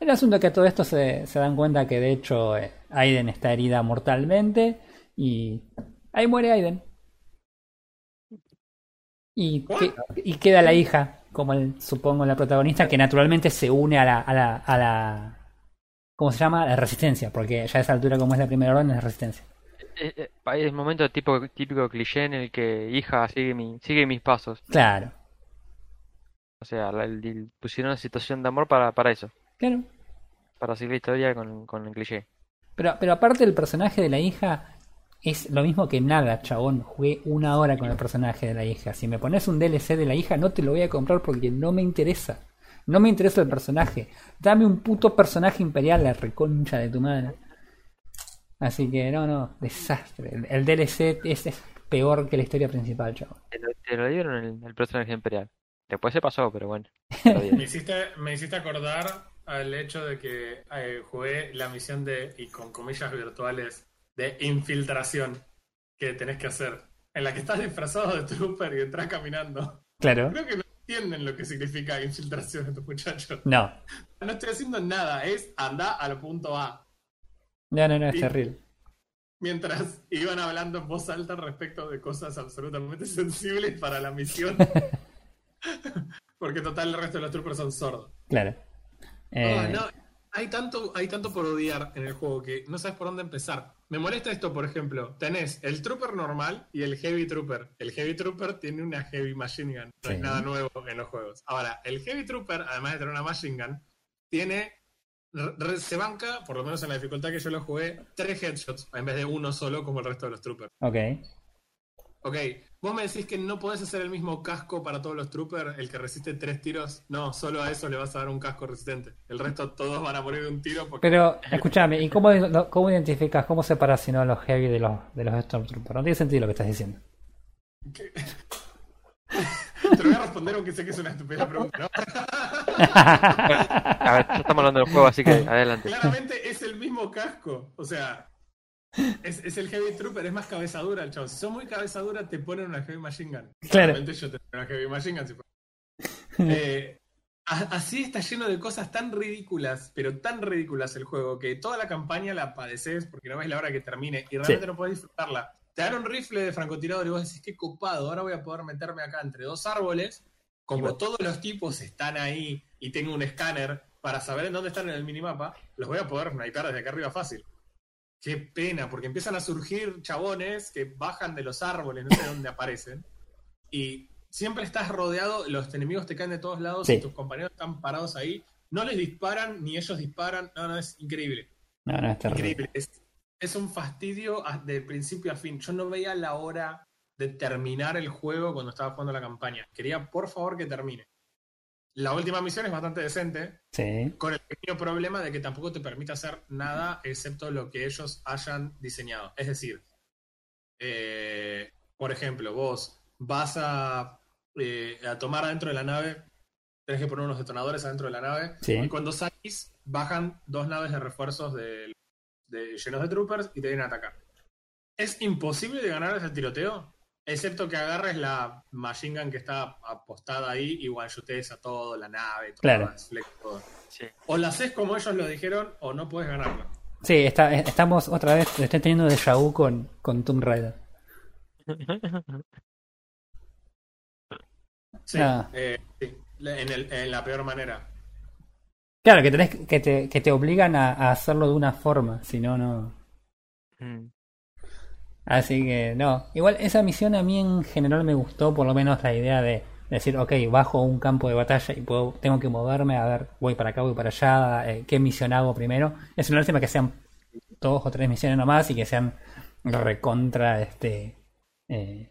Speaker 1: El asunto es que todo esto se, se dan cuenta que de hecho eh, Aiden está herida mortalmente y ahí muere Aiden. Y, que- y queda la hija, como el, supongo la protagonista, que naturalmente se une a la, a la, a la ¿cómo se llama? A la resistencia, porque ya a esa altura como es la primera orden es resistencia.
Speaker 3: Eh, eh, Es momento típico, típico cliché en el que hija sigue, mi, sigue mis pasos.
Speaker 1: Claro,
Speaker 3: O sea, la- el- el- pusieron una situación de amor para, para eso.
Speaker 1: Claro.
Speaker 3: Para seguir la historia con, con el cliché.
Speaker 1: Pero, pero aparte el personaje de la hija es lo mismo que nada, chabón. Jugué una hora con el personaje de la hija. Si me pones un DLC de la hija, no te lo voy a comprar porque no me interesa. No me interesa el personaje. Dame un puto personaje imperial, la reconcha de tu madre. Así que no, no, desastre. El, el DLC es, es peor que la historia principal, chabón.
Speaker 3: Te lo, te lo dieron el, el personaje imperial. Después se pasó, pero bueno.
Speaker 2: Me hiciste, me hiciste acordar al hecho de que eh, jugué la misión de, y con comillas virtuales, de infiltración que tenés que hacer. En la que estás disfrazado de trooper y entras caminando.
Speaker 1: Claro.
Speaker 2: Creo que no entienden lo que significa infiltración estos muchachos.
Speaker 1: No.
Speaker 2: No estoy haciendo nada, es anda al punto A.
Speaker 1: No, no, no, es terrible.
Speaker 2: Mientras iban hablando en voz alta respecto de cosas absolutamente sensibles para la misión. Porque total el resto de los troopers son sordos.
Speaker 1: Claro. Eh,
Speaker 2: Ah, no, hay tanto, hay tanto por odiar en el juego que no sabes por dónde empezar. Me molesta esto, por ejemplo. Tenés el Trooper normal y el Heavy Trooper. El Heavy Trooper tiene una Heavy Machine Gun. No es
Speaker 1: Sí.
Speaker 2: nada nuevo en los juegos. Ahora, el Heavy Trooper, además de tener una Machine Gun, tiene. re- se banca, por lo menos en la dificultad que yo lo jugué, tres headshots en vez de uno solo como el resto de los Troopers.
Speaker 1: Ok.
Speaker 2: Ok, vos me decís que no podés hacer el mismo casco para todos los troopers, el que resiste tres tiros. No, solo a eso le vas a dar un casco resistente. El resto todos van a morir de un tiro porque
Speaker 1: Pero, escúchame, ¿y cómo, cómo identificas, cómo separas si no los heavy de los, de los Stormtroopers? No tiene sentido lo que estás diciendo.
Speaker 2: te lo voy a responder aunque sé que es una estúpida pregunta. ¿no?
Speaker 3: A ver, ya estamos hablando del juego, así que adelante.
Speaker 2: Claramente es el mismo casco. O sea, es, es el Heavy Trooper, es más cabeza dura el chavo. Si sos muy cabeza dura, te ponen una Heavy Machine Gun.
Speaker 1: Claro.
Speaker 2: Claramente yo tendría una Heavy Machine Gun. si. Eh, así está lleno de cosas tan ridículas, pero tan ridículas el juego, que toda la campaña la padeces porque no ves la hora que termine y realmente no podés disfrutarla. Te dan un rifle de francotirador y vos decís, qué copado, ahora voy a poder meterme acá entre dos árboles. Como todos los tipos están ahí y tengo un escáner para saber en dónde están en el minimapa, los voy a poder sniper desde acá arriba fácil. Qué pena, porque empiezan a surgir chabones que bajan de los árboles, no sé dónde aparecen. Y siempre estás rodeado, los enemigos te caen de todos lados
Speaker 1: Sí.
Speaker 2: y tus compañeros están parados ahí. No les disparan, ni ellos disparan. No, no, es increíble.
Speaker 1: No, no, es terrible.
Speaker 2: Increíble. Es, es un fastidio de principio a fin. Yo no veía la hora de terminar el juego cuando estaba jugando la campaña. Quería, por favor, que termine. La última misión es bastante decente,
Speaker 1: Sí.
Speaker 2: con el pequeño problema de que tampoco te permite hacer nada excepto lo que ellos hayan diseñado. Es decir, eh, por ejemplo, vos vas a, eh, a tomar adentro de la nave, tenés que poner unos detonadores adentro de la nave,
Speaker 1: Sí.
Speaker 2: y cuando salís, bajan dos naves de refuerzos de, de- llenos de troopers y te vienen a atacar. Es imposible de ganar ese tiroteo, excepto que agarres la machine gun que está apostada ahí y one-shotees a todo, la nave, todo,
Speaker 1: Claro.
Speaker 2: desflex, todo.
Speaker 3: Sí.
Speaker 2: O la haces como ellos lo dijeron, o no puedes ganarlo.
Speaker 1: Sí, está, estamos otra vez, estoy teniendo vu con, con Tomb Raider.
Speaker 2: Sí,
Speaker 1: Ah.
Speaker 2: eh, sí, en, el- en la peor manera.
Speaker 1: Claro, que tenés que te, que te obligan a, a hacerlo de una forma, si no, no.
Speaker 3: Mm.
Speaker 1: Así que no. Igual esa misión a mí en general me gustó, por lo menos la idea de decir, ok, bajo un campo de batalla y puedo, tengo que moverme, a ver, voy para acá, voy para allá, eh, qué misión hago primero. Es una lástima que sean dos o tres misiones nomás y que sean recontra este eh,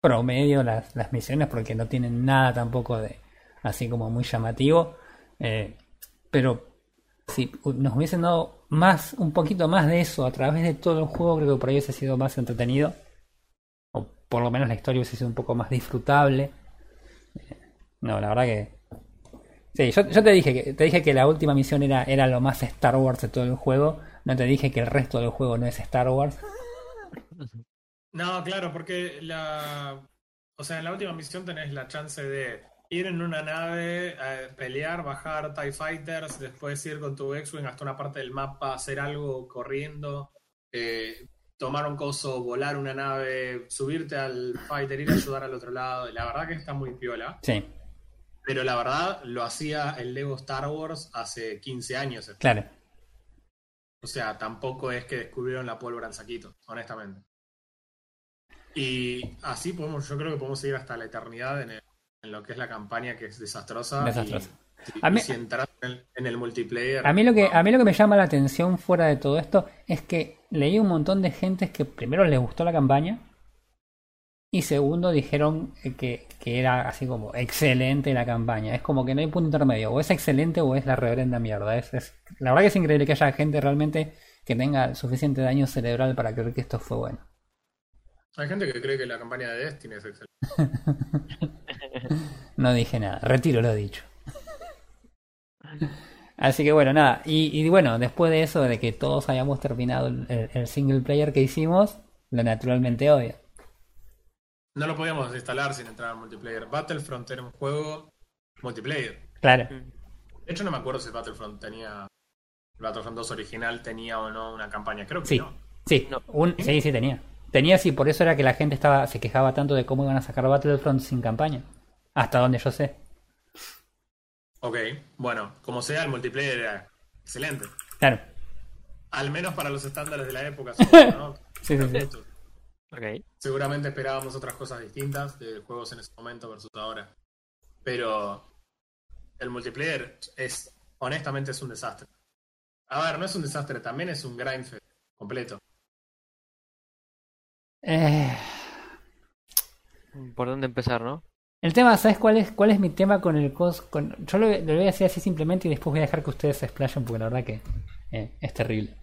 Speaker 1: promedio las, las misiones porque no tienen nada tampoco de así como muy llamativo. Eh, pero si nos hubiesen dado más, un poquito más de eso a través de todo el juego, creo que por ahí hubiese sido más entretenido. O por lo menos la historia hubiese sido un poco más disfrutable. Eh, No, la verdad que. Sí, yo, te dije que te dije que la última misión era, era lo más Star Wars de todo el juego. No te dije que el resto del juego no es Star Wars.
Speaker 2: No, claro, porque la. O sea, en la última misión tenés la chance de ir en una nave, eh, pelear, bajar TIE Fighters, después ir con tu X-Wing hasta una parte del mapa, hacer algo corriendo, eh, tomar un coso, volar una nave, subirte al fighter, ir a ayudar al otro lado. La verdad que está muy piola.
Speaker 1: Sí,
Speaker 2: Pero la verdad lo hacía el Lego Star Wars hace 15 años.
Speaker 1: claro.
Speaker 2: O sea, tampoco es que descubrieron la pólvora en saquito, honestamente. Y así podemos, yo creo que podemos seguir hasta la eternidad en, el- en lo que es la campaña que es desastrosa.
Speaker 1: Desastrosa.
Speaker 2: Y,
Speaker 1: A
Speaker 2: y
Speaker 1: mí-
Speaker 2: si entras en el, en el multiplayer.
Speaker 1: A mí lo que
Speaker 2: no.
Speaker 1: a mí lo que me llama la atención fuera de todo esto es que leí un montón de gente que primero les gustó la campaña y segundo dijeron que, que era así como excelente la campaña. Es como que no hay punto intermedio, o es excelente o es la reverenda mierda. Es, es- la verdad que es increíble que haya gente realmente que tenga suficiente daño cerebral para creer que esto fue bueno.
Speaker 2: Hay gente que cree que la campaña de Destiny es excelente.
Speaker 1: No dije nada, retiro lo dicho. Así que bueno, nada. Y, y bueno, después de eso, de que todos hayamos terminado el, single player que hicimos, lo naturalmente obvio.
Speaker 2: No lo podíamos instalar sin entrar al multiplayer. Battlefront era un juego multiplayer.
Speaker 1: Claro.
Speaker 2: De hecho, no me acuerdo si Battlefront tenía. el Battlefront 2 original tenía o no una campaña. Creo que
Speaker 1: Sí,
Speaker 2: no.
Speaker 1: sí,
Speaker 3: No.
Speaker 1: un- sí, sí tenía. Tenía sí, por eso era que la gente estaba se quejaba tanto de cómo iban a sacar Battlefront sin campaña. Hasta donde yo sé.
Speaker 2: Ok, bueno, como sea, el multiplayer era excelente.
Speaker 1: Claro.
Speaker 2: Al menos para los estándares de la época. supongo, ¿no?
Speaker 1: Sí, sí, sí.
Speaker 3: Ok.
Speaker 2: Seguramente esperábamos otras cosas distintas de juegos en ese momento versus ahora. Pero el multiplayer es, honestamente, es un desastre. A ver, no es un desastre, también es un grindfest completo.
Speaker 1: Eh,
Speaker 3: ¿Por dónde empezar, no?
Speaker 1: El tema, ¿sabes cuál es cuál es mi tema con el cos? Con, yo lo, voy a decir así simplemente y después voy a dejar que ustedes se explayen porque la verdad que eh, es terrible.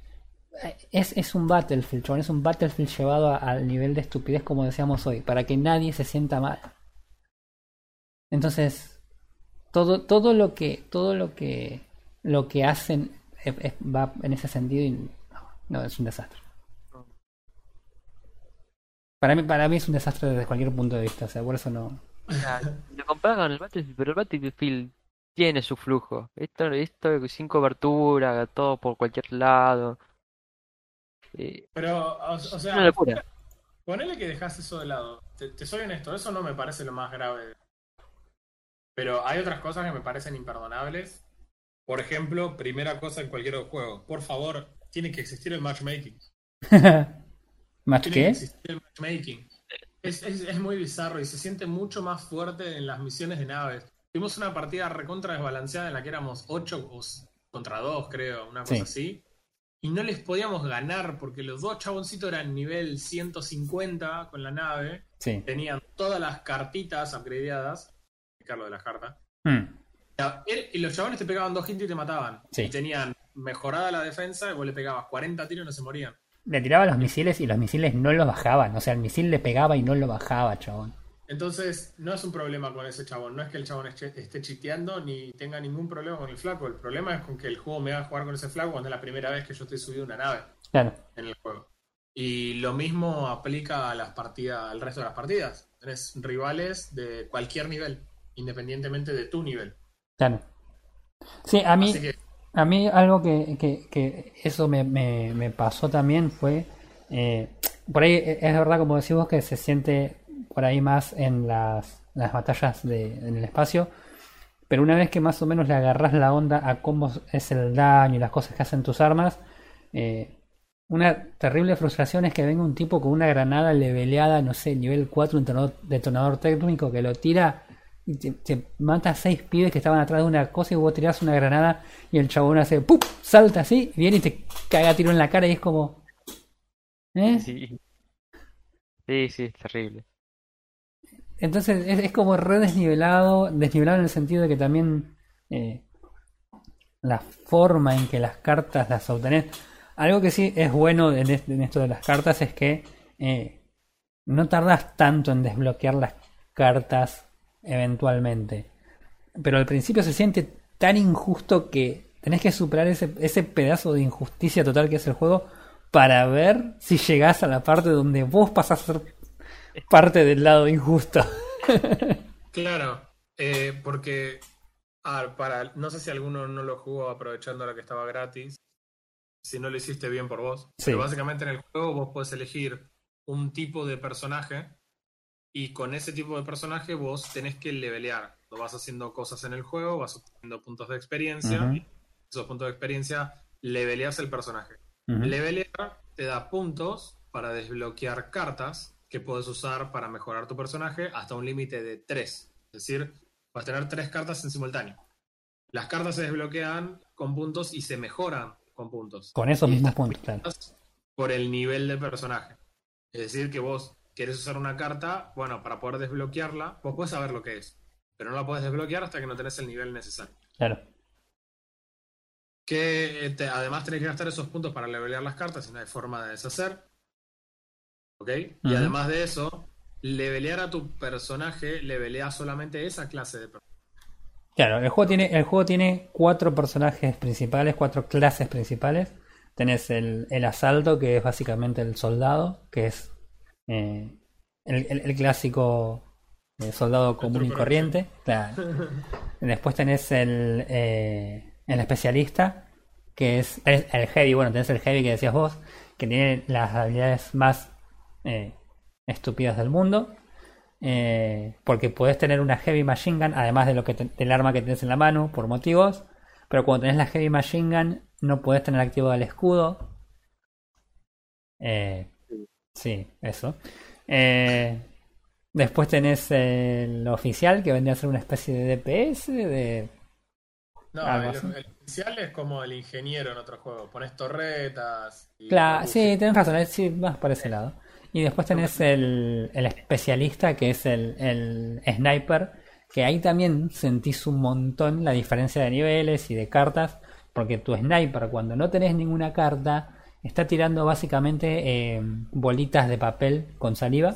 Speaker 1: Es, es un Battlefield, chabón, es un Battlefield llevado al nivel de estupidez como decíamos hoy, para que nadie se sienta mal. Entonces, todo, todo lo que, todo lo que, lo que hacen va en ese sentido y no, no, es un desastre. Para mí, para mí es un desastre desde cualquier punto de vista, o sea, por eso no.
Speaker 3: O sea, lo comparan con el Battlefield, pero el Battlefield tiene su flujo. Esto, esto sin cobertura, todo por cualquier lado. Eh,
Speaker 2: Pero, o, o
Speaker 3: es una
Speaker 2: sea,
Speaker 3: locura.
Speaker 2: ponele que dejas eso de lado. Te, te soy honesto, eso no me parece lo más grave. Pero hay otras cosas que me parecen imperdonables. Por ejemplo, primera cosa en cualquier juego. Por favor, tiene que existir el matchmaking.
Speaker 1: ¿Más
Speaker 2: Tiene que existir el matchmaking. Es, es, es muy bizarro y se siente mucho más fuerte en las misiones de naves. Tuvimos una partida recontra desbalanceada en la que éramos 8 contra 2, creo, una cosa
Speaker 1: Sí.
Speaker 2: así. Y no les podíamos ganar porque los dos chaboncitos eran nivel 150 con la nave.
Speaker 1: Sí.
Speaker 2: Tenían todas las cartitas upgradeadas. Carlos de las cartas.
Speaker 1: Hmm.
Speaker 2: Y los chabones te pegaban dos hits y te mataban.
Speaker 1: Sí.
Speaker 2: Y tenían mejorada la defensa y vos le pegabas 40 tiros y no se morían.
Speaker 1: Le tiraba los misiles y los misiles no los bajaban. O sea, el misil le pegaba y no lo bajaba, chabón.
Speaker 2: Entonces, no es un problema con ese chabón. No es que el chabón esté, chiteando ni tenga ningún problema con el flaco. El problema es con que el juego me haga jugar con ese flaco cuando es la primera vez que yo estoy subido a una nave
Speaker 1: Claro.
Speaker 2: en el juego. Y lo mismo aplica a las partidas, al resto de las partidas. Tenés rivales de cualquier nivel, independientemente de tu nivel.
Speaker 1: Claro. Sí, a mí,
Speaker 2: Así que
Speaker 1: a mí algo que, que, que eso me, me, me pasó también fue, eh, por ahí es verdad como decimos que se siente por ahí más en las, las batallas de, en el espacio, pero una vez que más o menos le agarras la onda a cómo es el daño y las cosas que hacen tus armas, eh, una terrible frustración es que venga un tipo con una granada leveleada, no sé, nivel 4, un detonador, detonador técnico que lo tira y te, te mata a seis pibes que estaban atrás de una cosa y vos tirás una granada y el chabón hace ¡pum! salta así, viene y te caga a tiro en la cara y es como. ¿Eh?
Speaker 3: Sí. Sí, sí, es terrible.
Speaker 1: Entonces es, es como re desnivelado, desnivelado en el sentido de que también eh, la forma en que las cartas las obtenés. Algo que sí es bueno en esto de las cartas es que eh, no tardas tanto en desbloquear las cartas eventualmente. Pero al principio se siente tan injusto que tenés que superar ese, ese pedazo de injusticia total que es el juego para ver si llegás a la parte donde vos pasás a ser parte del lado injusto.
Speaker 2: Claro, eh, porque ah, para, no sé si alguno no lo jugó aprovechando lo que estaba gratis, si no lo hiciste bien por vos.
Speaker 1: Sí.
Speaker 2: Pero básicamente en el juego vos podés elegir un tipo de personaje y con ese tipo de personaje vos tenés que levelear. Cuando vas haciendo cosas en el juego, vas obteniendo puntos de experiencia y esos puntos de experiencia leveleas el personaje. Levelear te da puntos para desbloquear cartas que puedes usar para mejorar tu personaje hasta un límite de 3. Es decir, vas a tener tres cartas en simultáneo. Las cartas se desbloquean con puntos y se mejoran con puntos.
Speaker 1: Con esos mismos puntos,
Speaker 2: Por el nivel del personaje. Es decir, que vos quieres usar una carta, bueno, para poder desbloquearla, vos puedes saber lo que es. Pero no la puedes desbloquear hasta que no tenés el nivel necesario.
Speaker 1: Claro.
Speaker 2: Que eh, te- además tenés que gastar esos puntos para levelear las cartas y no hay forma de deshacer. ¿Ok? Y además de eso, levelear a tu personaje, levelea solamente esa clase de personaje.
Speaker 1: Claro, el juego tiene, el juego tiene cuatro personajes principales, cuatro clases principales. Tenés el, el asalto, que es básicamente el soldado, que es eh, el, el- el clásico eh, soldado común y corriente. Claro. Después tenés el, eh, el especialista, que es el, el heavy. Bueno, tenés el heavy que decías vos, que tiene las habilidades más eh, estúpidas del mundo. Eh, porque podés tener una heavy machine gun, además de lo que te- del arma que tenés en la mano, por motivos. Pero cuando tenés la heavy machine gun, no podés tener activo el escudo. Eh, sí, eso. Eh, después tenés el oficial, que vendría a ser una especie de DPS. De...
Speaker 2: No, el, oficial es como el ingeniero en otro juego. Pones torretas. Y
Speaker 1: Claro, sí, tenés razón, es sí, más por ese lado. Y después tenés el, el especialista, que es el, el sniper, que ahí también sentís un montón la diferencia de niveles y de cartas, porque tu sniper, cuando no tenés ninguna carta, está tirando básicamente eh, bolitas de papel con saliva.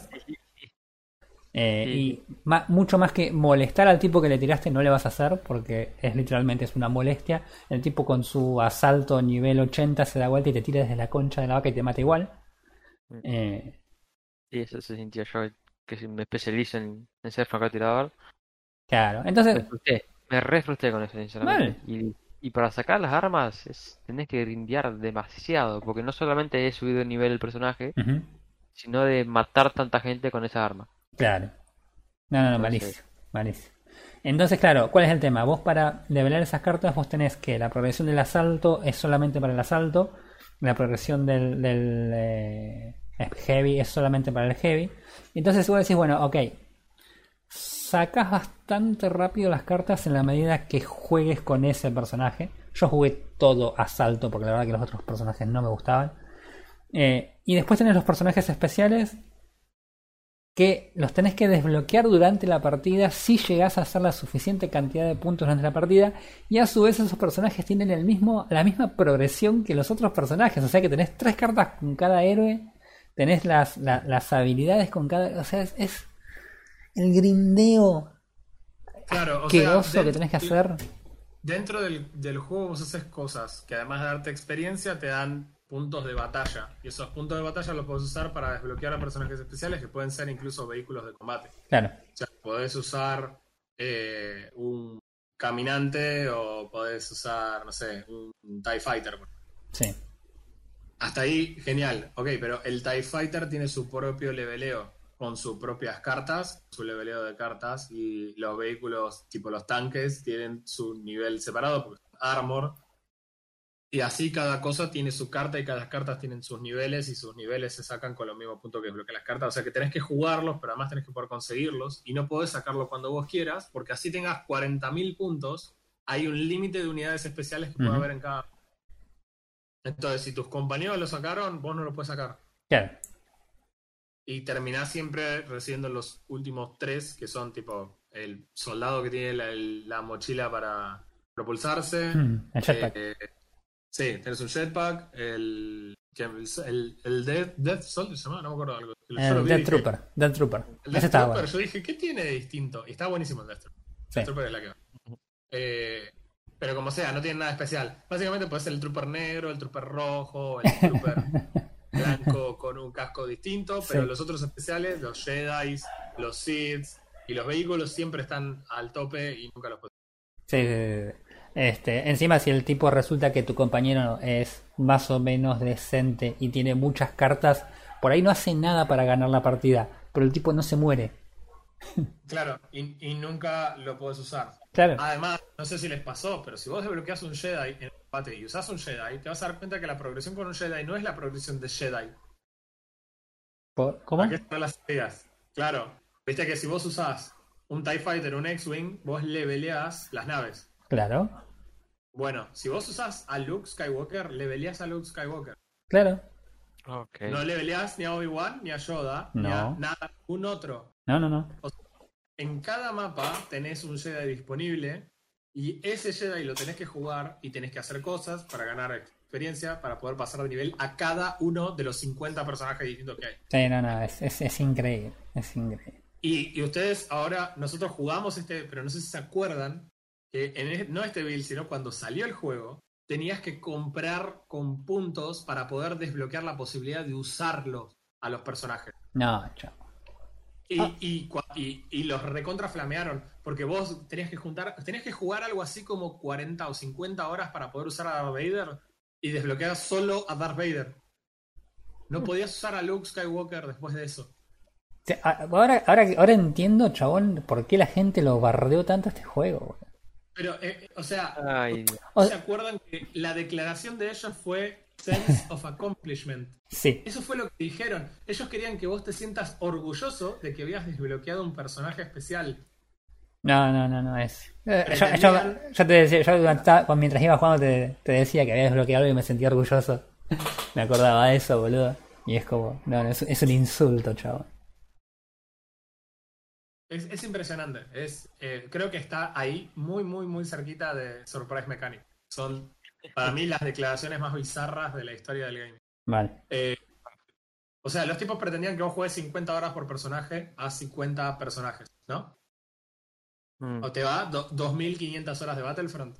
Speaker 1: Eh,
Speaker 3: Sí.
Speaker 1: Y mucho más que molestar al tipo que le tiraste no le vas a hacer porque es literalmente es una molestia. El tipo con su asalto nivel 80 se da vuelta y te tira desde la concha de la vaca y te mata igual.
Speaker 3: Mm.
Speaker 1: Eh,
Speaker 3: Sí, eso se sentía yo que me especializo en, en ser francotirador.
Speaker 1: claro,
Speaker 3: Me
Speaker 1: entonces,
Speaker 3: frustré, me re frustré con eso, sinceramente. Y, y para sacar las armas es, tenés que grindear demasiado, porque no solamente he subido el nivel del personaje, sino de matar tanta gente con esa arma.
Speaker 1: claro. No, no, no,
Speaker 3: Entonces-
Speaker 1: malísimo, malísimo. Entonces, claro, ¿cuál es el tema? Vos para levelar esas cartas, vos tenés que la progresión del asalto es solamente para el asalto, la progresión del, del eh, heavy es solamente para el heavy. Entonces vos decís, bueno, ok, sacas bastante rápido las cartas en la medida que juegues con ese personaje. Yo jugué todo asalto porque la verdad que los otros personajes no me gustaban. Eh, y después tenés los personajes especiales que los tenés que desbloquear durante la partida si llegás a hacer la suficiente cantidad de puntos durante la partida y a su vez esos personajes tienen el mismo, la misma progresión que los otros personajes, o sea que tenés tres cartas con cada héroe, tenés las, la- las habilidades con cada... O sea, es el grindeo
Speaker 2: Claro, o sea,
Speaker 1: asqueroso que tenés que hacer.
Speaker 2: Dentro del, del juego vos haces cosas que además de darte experiencia te dan puntos de batalla. Y esos puntos de batalla los puedes usar para desbloquear a personajes especiales que pueden ser incluso vehículos de combate.
Speaker 1: Claro,
Speaker 2: O sea, podés usar eh, un caminante o podés usar, no sé, un TIE Fighter.
Speaker 1: sí.
Speaker 2: Hasta ahí, genial. Ok, pero el TIE Fighter tiene su propio leveleo con sus propias cartas, su leveleo de cartas, y los vehículos, tipo los tanques, tienen su nivel separado, porque son armor. Y así cada cosa tiene su carta y cada cartas tienen sus niveles y sus niveles se sacan con los mismos puntos que desbloquean las cartas. O sea que tenés que jugarlos, pero además tenés que poder conseguirlos y no podés sacarlo cuando vos quieras, porque así tengas 40.000 puntos, hay un límite de unidades especiales que puede
Speaker 1: Ujú.
Speaker 2: haber en cada. Entonces, si tus compañeros lo sacaron, vos no lo puedes sacar.
Speaker 1: Claro.
Speaker 2: Y terminás siempre recibiendo los últimos tres, que son tipo el soldado que tiene la, el- la mochila para propulsarse.
Speaker 1: Mm, el jetpack.
Speaker 2: Eh, sí, tenés un jetpack, el. El, el Death, Death Soldier se llama, no me acuerdo algo.
Speaker 1: El Death
Speaker 2: dije,
Speaker 1: Trooper. Death Trooper.
Speaker 2: El Death Trooper,
Speaker 1: bueno.
Speaker 2: yo dije, ¿qué tiene de distinto? Y está buenísimo el Death Trooper.
Speaker 1: Sí.
Speaker 2: Death Trooper es la que va. Eh, pero como sea, no tiene nada especial. Básicamente puede ser el Trooper negro, el Trooper rojo, el Trooper blanco con un casco distinto, pero
Speaker 1: Sí.
Speaker 2: los otros especiales, los Jedi, los Sith y los vehículos siempre están al tope y nunca los puedes.
Speaker 1: Sí, sí, sí, sí. Este, encima si el tipo resulta que tu compañero es más o menos decente y tiene muchas cartas, por ahí no hace nada para ganar la partida, pero el tipo no se muere.
Speaker 2: Claro, y, y nunca lo puedes usar.
Speaker 1: Claro.
Speaker 2: Además, no sé si les pasó, pero si vos desbloqueas un Jedi en combate y usás un Jedi, te vas a dar cuenta que la progresión con un Jedi no es la progresión de Jedi.
Speaker 1: ¿Cómo?
Speaker 2: ¿A qué están las ideas? Claro, viste que si vos usás un TIE Fighter, un X-Wing, vos leveleás las naves.
Speaker 1: Claro,
Speaker 2: Bueno, si vos usás a Luke Skywalker, leveleás a Luke Skywalker.
Speaker 1: claro.
Speaker 3: Ok.
Speaker 2: No leveleás ni a Obi-Wan, ni a Yoda, ni a
Speaker 1: No.
Speaker 2: nada, un otro.
Speaker 1: No, no, no.
Speaker 2: En cada mapa tenés un Jedi disponible y ese Jedi lo tenés que jugar y tenés que hacer cosas para ganar experiencia, para poder pasar de nivel a cada uno de los 50 personajes distintos que hay.
Speaker 1: Sí, no, no, es, es, es increíble. Es increíble.
Speaker 2: Y, y ustedes ahora, nosotros jugamos este, pero no sé si se acuerdan, que en no este build, sino cuando salió el juego, tenías que comprar con puntos para poder desbloquear la posibilidad de usarlos a los personajes.
Speaker 1: No, chao.
Speaker 2: Y,
Speaker 1: Ah.
Speaker 2: y, y- y los recontra flamearon, porque vos tenías que juntar, tenías que jugar algo así como 40 o 50 horas para poder usar a Darth Vader y desbloquear solo a Darth Vader. No podías usar a Luke Skywalker después de eso.
Speaker 1: Ahora, ahora, ahora entiendo, chabón, por qué la gente lo bardeó tanto este juego.
Speaker 2: Pero, eh, o sea,
Speaker 3: Ay,
Speaker 2: ¿se acuerdan que la declaración de ellos fue sense of accomplishment?
Speaker 1: Sí,
Speaker 2: Eso fue lo que dijeron. Ellos querían que vos te sientas orgulloso de que habías desbloqueado un personaje especial.
Speaker 1: no, no, no, no es. Eh, yo, yo-
Speaker 2: Pretendían-
Speaker 1: yo te decía, yo durante- estaba- cuando- mientras iba jugando te, te decía que había desbloqueado algo y me sentía orgulloso. me acordaba de eso, boludo. Y es como, no, no, es, es un insulto.
Speaker 2: Es, es impresionante. Es, eh, creo que está ahí muy, muy, muy cerquita de Surprise Mechanic. Son, para mí, las declaraciones más bizarras de la historia del gaming.
Speaker 1: Vale.
Speaker 2: Eh, o sea, los tipos pretendían que vos juegues 50 horas por personaje a 50 personajes, ¿no?
Speaker 3: Mm.
Speaker 2: O te va do- 2.500 horas de Battlefront.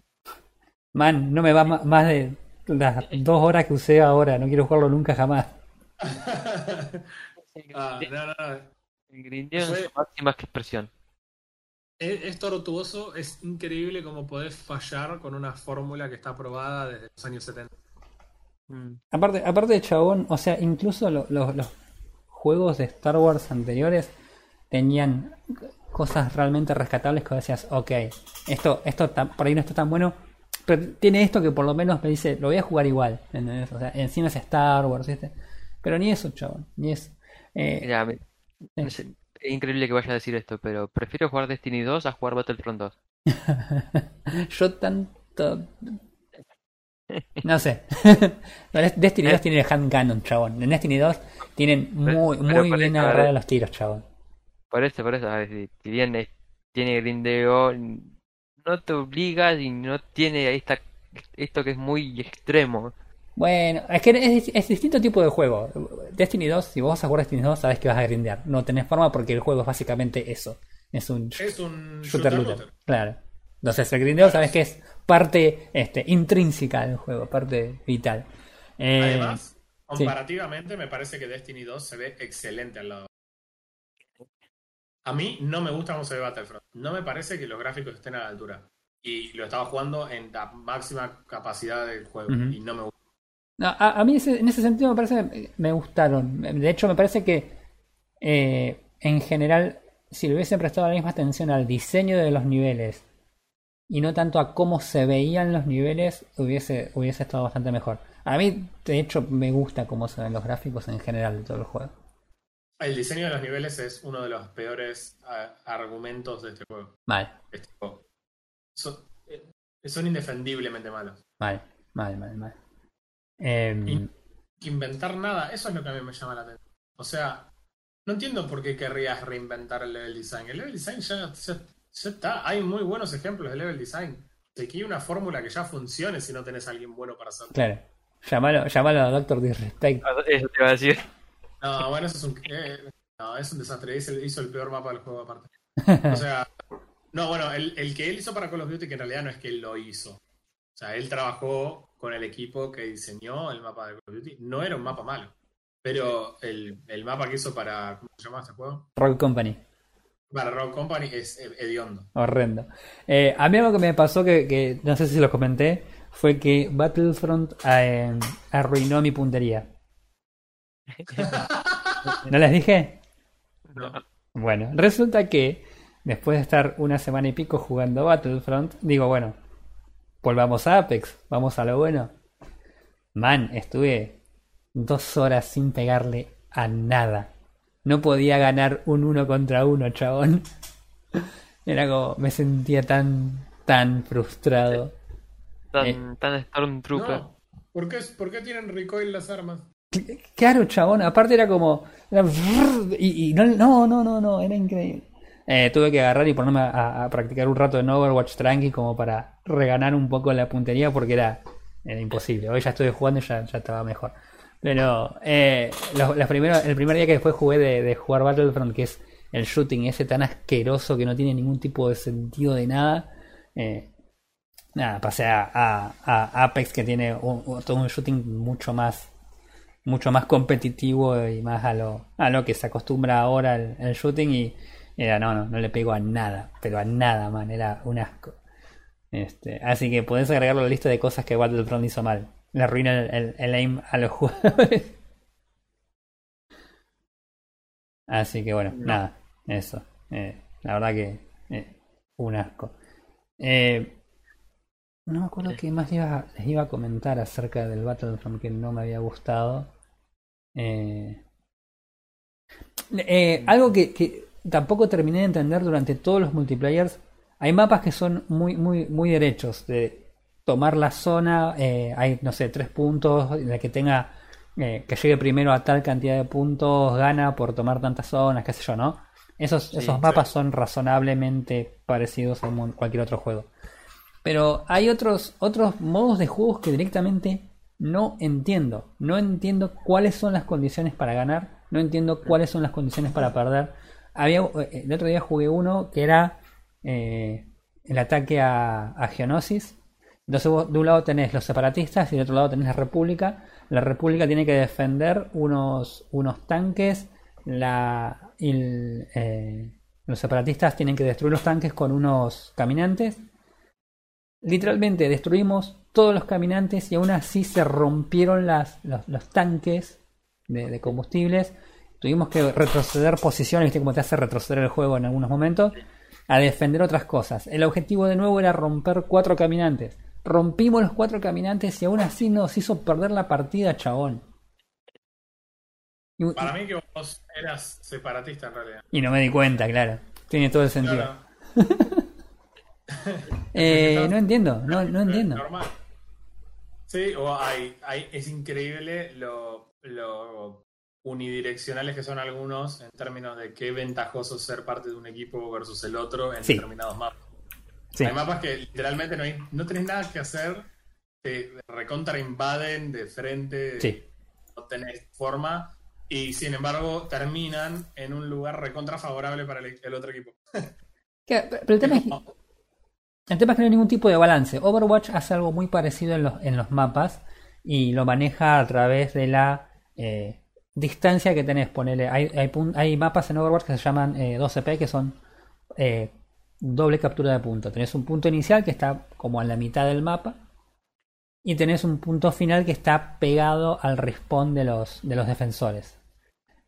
Speaker 1: Man, no me va más de las dos horas que usé ahora. No quiero jugarlo nunca jamás.
Speaker 2: Ah, no, no, no.
Speaker 3: El grindeo en su máxima expresión.
Speaker 2: Es, es tortuoso, es increíble cómo podés fallar con una fórmula que está aprobada desde los años 70.
Speaker 3: Mm.
Speaker 1: Aparte, aparte de chabón, o sea, incluso lo- lo- los juegos de Star Wars anteriores tenían cosas realmente rescatables que decías, ok, esto, esto por ahí no está tan bueno, pero tiene esto que por lo menos me dice, lo voy a jugar igual, ¿entendés? O sea, encima es Star Wars, ¿viste? Pero ni eso, chabón, ni eso. Eh,
Speaker 3: Mira, me- sé, es increíble que vaya a decir esto, pero prefiero jugar Destiny 2 a jugar Battlefront 2.
Speaker 1: yo tanto... No sé. Destiny 2 tiene el hand cannon, chabón. En Destiny 2 tienen muy,
Speaker 3: Pero
Speaker 1: muy bien agarrados los tiros, chabón.
Speaker 3: Por eso, por eso, ver, si, bien es- tiene grindeo, no te obliga y no tiene esta, esto que es muy extremo.
Speaker 1: Bueno, es que es, es distinto tipo de juego. Destiny 2, si vos vas a jugar Destiny 2, sabes que vas a grindear. No tenés forma porque el juego es básicamente eso. Es un
Speaker 2: Es un
Speaker 1: shooter
Speaker 2: shooter
Speaker 1: looter.
Speaker 2: looter.
Speaker 1: Claro. Entonces el grindeo sabes que es parte este, intrínseca del juego, parte vital. Eh,
Speaker 2: Además, comparativamente, me parece que Destiny 2 se ve excelente al lado. A mí no me gusta cómo se ve Battlefront. No me parece que los gráficos estén a la altura. Y lo estaba jugando en la máxima capacidad del juego. Y no me gusta.
Speaker 1: No, a, a mí ese- en ese sentido me parece me gustaron. De hecho, me parece que eh, en general, si le hubiesen prestado la misma atención al diseño de los niveles y no tanto a cómo se veían los niveles, hubiese, hubiese estado bastante mejor. A mí, de hecho, me gusta cómo se ven los gráficos en general de todo el juego.
Speaker 2: El diseño de los niveles es uno de los peores argumentos de este juego.
Speaker 1: Mal,
Speaker 2: Este juego. Son, eh, son indefendiblemente malos.
Speaker 1: mal, mal, mal, mal. Em,
Speaker 2: Que inventar nada, eso es lo que a mí me llama la atención. O sea, no entiendo por qué querrías reinventar el level design. El level design ya, ya- ya está. Hay muy buenos ejemplos de level design. De que hay una fórmula que ya funcione si no tenés a alguien bueno para hacerlo.
Speaker 1: claro. Llamalo, llamalo a Doctor Disrespect.
Speaker 3: Eso te iba a decir.
Speaker 2: No, bueno, eso es un, eh, no, es un desastre. Hizo, el- hizo el peor mapa del juego aparte. O sea, no, bueno, el, el que él hizo para Call of Duty, que en realidad no es que él lo hizo. O sea, él trabajó con el equipo que diseñó el mapa de Call of Duty. No era un mapa malo. Pero el, el mapa que hizo para. ¿Cómo se llama este juego?
Speaker 1: Rock Company.
Speaker 2: Para Rock Company es eh, hediondo.
Speaker 1: Horrendo. Eh, a mí algo que me pasó que, que no sé si los comenté fue que Battlefront eh, arruinó mi puntería. ¿No les dije?
Speaker 2: No.
Speaker 1: Bueno, resulta que después de estar una semana y pico jugando Battlefront, digo, bueno, volvamos a Apex, vamos a lo bueno. Man, estuve dos horas sin pegarle a nada. No podía ganar un uno contra uno, chabón. Era como, me sentía tan, tan frustrado.
Speaker 3: Tan,
Speaker 1: Eh.
Speaker 3: tan Stormtrooper.
Speaker 2: No. ¿Por qué, ¿Por qué tienen recoil las armas?
Speaker 1: Claro, chabón, aparte era como. era y, y no, no, no, no, no, era increíble. Eh, tuve que agarrar y ponerme a, practicar un rato en Overwatch tranqui como para reganar un poco la puntería porque era, imposible. Hoy ya estuve jugando y ya, ya estaba mejor. Pero eh, el primer día que después jugué de, jugar Battlefront, que es el shooting ese tan asqueroso que no tiene ningún tipo de sentido de nada. eh, nada, pasé a, a- Apex que tiene un- todo un shooting mucho más mucho más competitivo y más a lo, a lo que se acostumbra ahora el, el shooting y era no, no, no le pego a nada, pero a nada, man, era un asco. Este, así que podés agregarlo a la lista de cosas que Battlefront hizo mal. Le arruina el, el- el aim a los jugadores. Así que bueno, nada, eso. Eh, la verdad que eh, un asco. Eh, no me acuerdo qué más iba, les iba a comentar acerca del Battlefront que no me había gustado. Algo que, que tampoco terminé de entender durante todos los multiplayers. Hay mapas que son muy, muy, muy derechos. De tomar la zona, eh, hay, no sé, tres puntos. La que tenga, eh, que llegue primero a tal cantidad de puntos, gana por tomar tantas zonas, qué sé yo, ¿no? Esos,
Speaker 3: Sí,
Speaker 1: esos
Speaker 3: sí.
Speaker 1: mapas son razonablemente parecidos a cualquier otro juego. Pero hay otros, otros modos de juegos que directamente no entiendo. No entiendo cuáles son las condiciones para ganar. No entiendo cuáles son las condiciones para perder. Había, eh, el otro día jugué uno que era eh, el ataque a, a Geonosis. Entonces vos de un lado tenés los separatistas y del otro lado tenés la República. La República tiene que defender unos, unos tanques. La, eh, los separatistas tienen que destruir los tanques con unos caminantes. Literalmente destruimos todos los caminantes y aún así se rompieron las, los, tanques de combustibles. Tuvimos que retroceder posiciones, viste cómo te hace retroceder el juego en algunos momentos, a defender otras cosas. El objetivo de nuevo era romper cuatro caminantes. Rompimos los cuatro caminantes y aún así nos hizo perder la partida, chabón. Y,
Speaker 2: Para mí que vos eras separatista en realidad.
Speaker 1: y no me di cuenta, claro. Tiene todo el sentido.
Speaker 2: Claro.
Speaker 1: Eh, no entiendo, no, no entiendo.
Speaker 2: Normal. Sí, o hay, hay, es increíble lo, lo unidireccionales que son algunos en términos de qué ventajoso ser parte de un equipo versus el otro en
Speaker 1: Sí.
Speaker 2: determinados mapas.
Speaker 1: Sí.
Speaker 2: Hay mapas que literalmente no, hay, no tenés nada que hacer, te recontra invaden de frente,
Speaker 1: Sí.
Speaker 2: no tenés forma, y sin embargo terminan en un lugar recontra favorable para el, el otro equipo.
Speaker 1: Pero el tema, es, el tema es que no hay ningún tipo de balance. Overwatch hace algo muy parecido en los, en los mapas y lo maneja a través de la eh, distancia que tenés. Ponele, hay, hay, hay mapas en Overwatch que se llaman eh, 12P que son eh, doble captura de punto. Tenés un punto inicial que está como en la mitad del mapa y tenés un punto final que está pegado al respawn de los, de los defensores.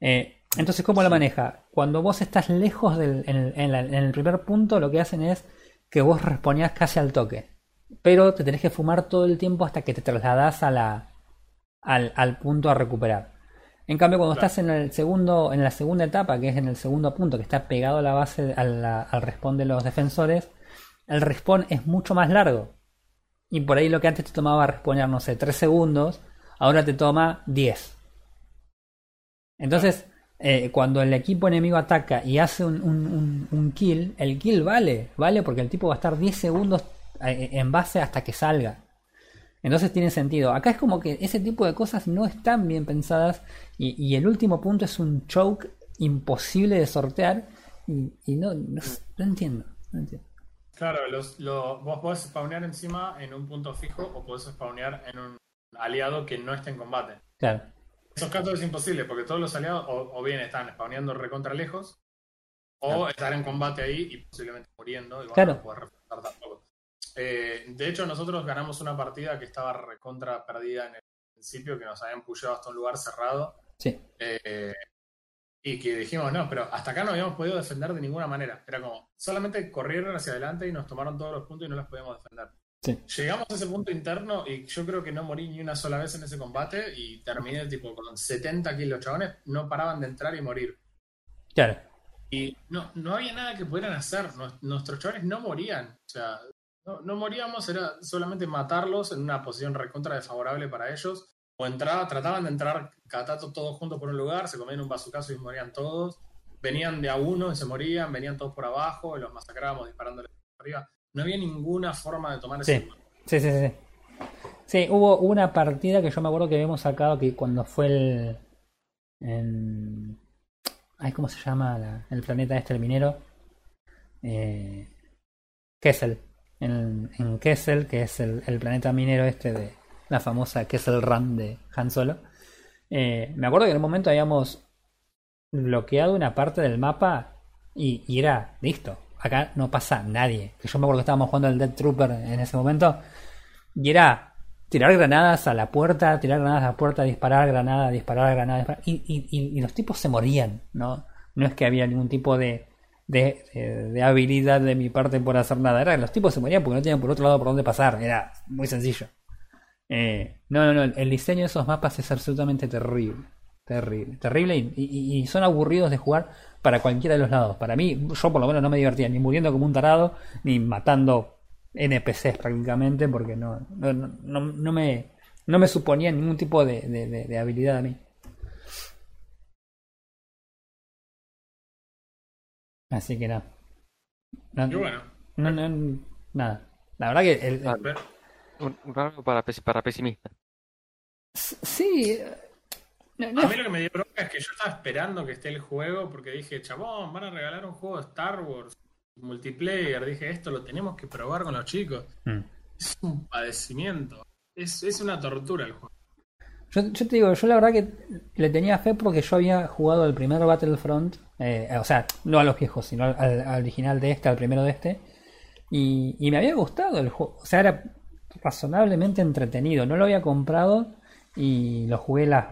Speaker 1: Eh, entonces, ¿cómo lo maneja? Cuando vos estás lejos del, en, el, en la- en el primer punto, lo que hacen es que vos responías casi al toque. Pero te tenés que fumar todo el tiempo hasta que te trasladás a la, al, al punto a recuperar. En cambio, cuando
Speaker 2: Claro.
Speaker 1: estás en el segundo, en la segunda etapa, que es en el segundo punto, que está pegado a la base, a la- al respawn de los defensores, el respawn es mucho más largo. Y por ahí lo que antes te tomaba respawnear, no sé, 3 segundos, ahora te toma 10. Entonces, eh, cuando el equipo enemigo ataca y hace un, un- un- un kill, el kill vale, vale porque el tipo va a estar 10 segundos eh, en base hasta que salga. Entonces tiene sentido. Acá es como que ese tipo de cosas no están bien pensadas y, y el último punto es un choke imposible de sortear y, y no, no, no entiendo. no entiendo.
Speaker 2: Claro, los, lo- vos podés spawnear encima en un punto fijo o podés spawnear en un aliado que no esté en combate.
Speaker 1: Claro,
Speaker 2: En esos casos es imposible porque todos los aliados o, o bien están spawneando recontra lejos o
Speaker 1: Claro.
Speaker 2: están en combate ahí y posiblemente muriendo y bueno,
Speaker 1: Claro.
Speaker 2: no podés reforzar tampoco. Eh, de hecho, nosotros ganamos una partida que estaba recontra perdida en el principio, que nos habían pullado hasta un lugar cerrado
Speaker 1: sí,
Speaker 2: eh, y que dijimos, no, pero hasta acá no habíamos podido defender de ninguna manera. Era como, solamente corrieron hacia adelante y nos tomaron todos los puntos y no los podíamos defender.
Speaker 1: sí.
Speaker 2: Llegamos a ese punto interno y yo creo que no morí ni una sola vez en ese combate y terminé tipo con 70 kilos. Los chabones no paraban de entrar y morir.
Speaker 1: Claro,
Speaker 2: Y no, no había nada que pudieran hacer. Nues- Nuestros chabones no morían. O sea, no, no moríamos, era solamente matarlos en una posición recontra desfavorable para ellos. O entraba, trataban de entrar cada tanto todos juntos por un lugar, se comían un bazucazo y morían todos. Venían de a uno y se morían, venían todos por abajo, los masacrábamos disparándoles por arriba. No había ninguna forma de tomar
Speaker 1: Sí.
Speaker 2: ese
Speaker 1: Sí, sí, sí. sí. Sí, hubo una partida que yo me acuerdo que habíamos sacado que cuando fue el. En, ay, ¿Cómo se llama la- el planeta este, el minero? Eh, Kessel. En, Kessel, que es el, planeta minero este de la famosa Kessel Run de Han Solo. Eh, me acuerdo que en un momento habíamos bloqueado una parte del mapa y, era listo. Acá no pasa nadie. Que yo me acuerdo que estábamos jugando al Dead Trooper en ese momento. Y era tirar granadas a la puerta, tirar granadas a la puerta, disparar granada, disparar granada. disparar- y, y- y- y los tipos se morían, ¿no? No es que había ningún tipo de, de, de- habilidad de mi parte por hacer nada. Era que los tipos se morían porque no tenían por otro lado por dónde pasar. Era muy sencillo. Eh, no, no, no. El diseño de esos mapas es absolutamente terrible. Terrible. Terrible y, y- son aburridos de jugar para cualquiera de los lados. Para mí, yo por lo menos no me divertía ni muriendo como un tarado, ni matando NPCs prácticamente, porque no, no, no, no- me, no me suponía ningún tipo de- de habilidad a mí. Así que nada. No,
Speaker 2: Y bueno,
Speaker 1: no- no- nada. La verdad que el-
Speaker 2: pero-
Speaker 3: Un, para, para pesimista.
Speaker 1: sí. eh, no- no
Speaker 2: a mí lo que me dio bronca es que yo estaba esperando que esté el juego porque dije, chabón, van a regalar un juego de Star Wars multiplayer. Dije, esto lo tenemos que probar con los chicos.
Speaker 1: Mm.
Speaker 2: Es un padecimiento. Es, es una tortura el juego.
Speaker 1: Yo, yo te digo, yo la verdad que le tenía fe porque yo había jugado el primer Battlefront, eh, o sea, no a los viejos, sino al, al original de este, al primero de este, y, y me había gustado el juego, o sea, era razonablemente entretenido, no lo había comprado y lo jugué las,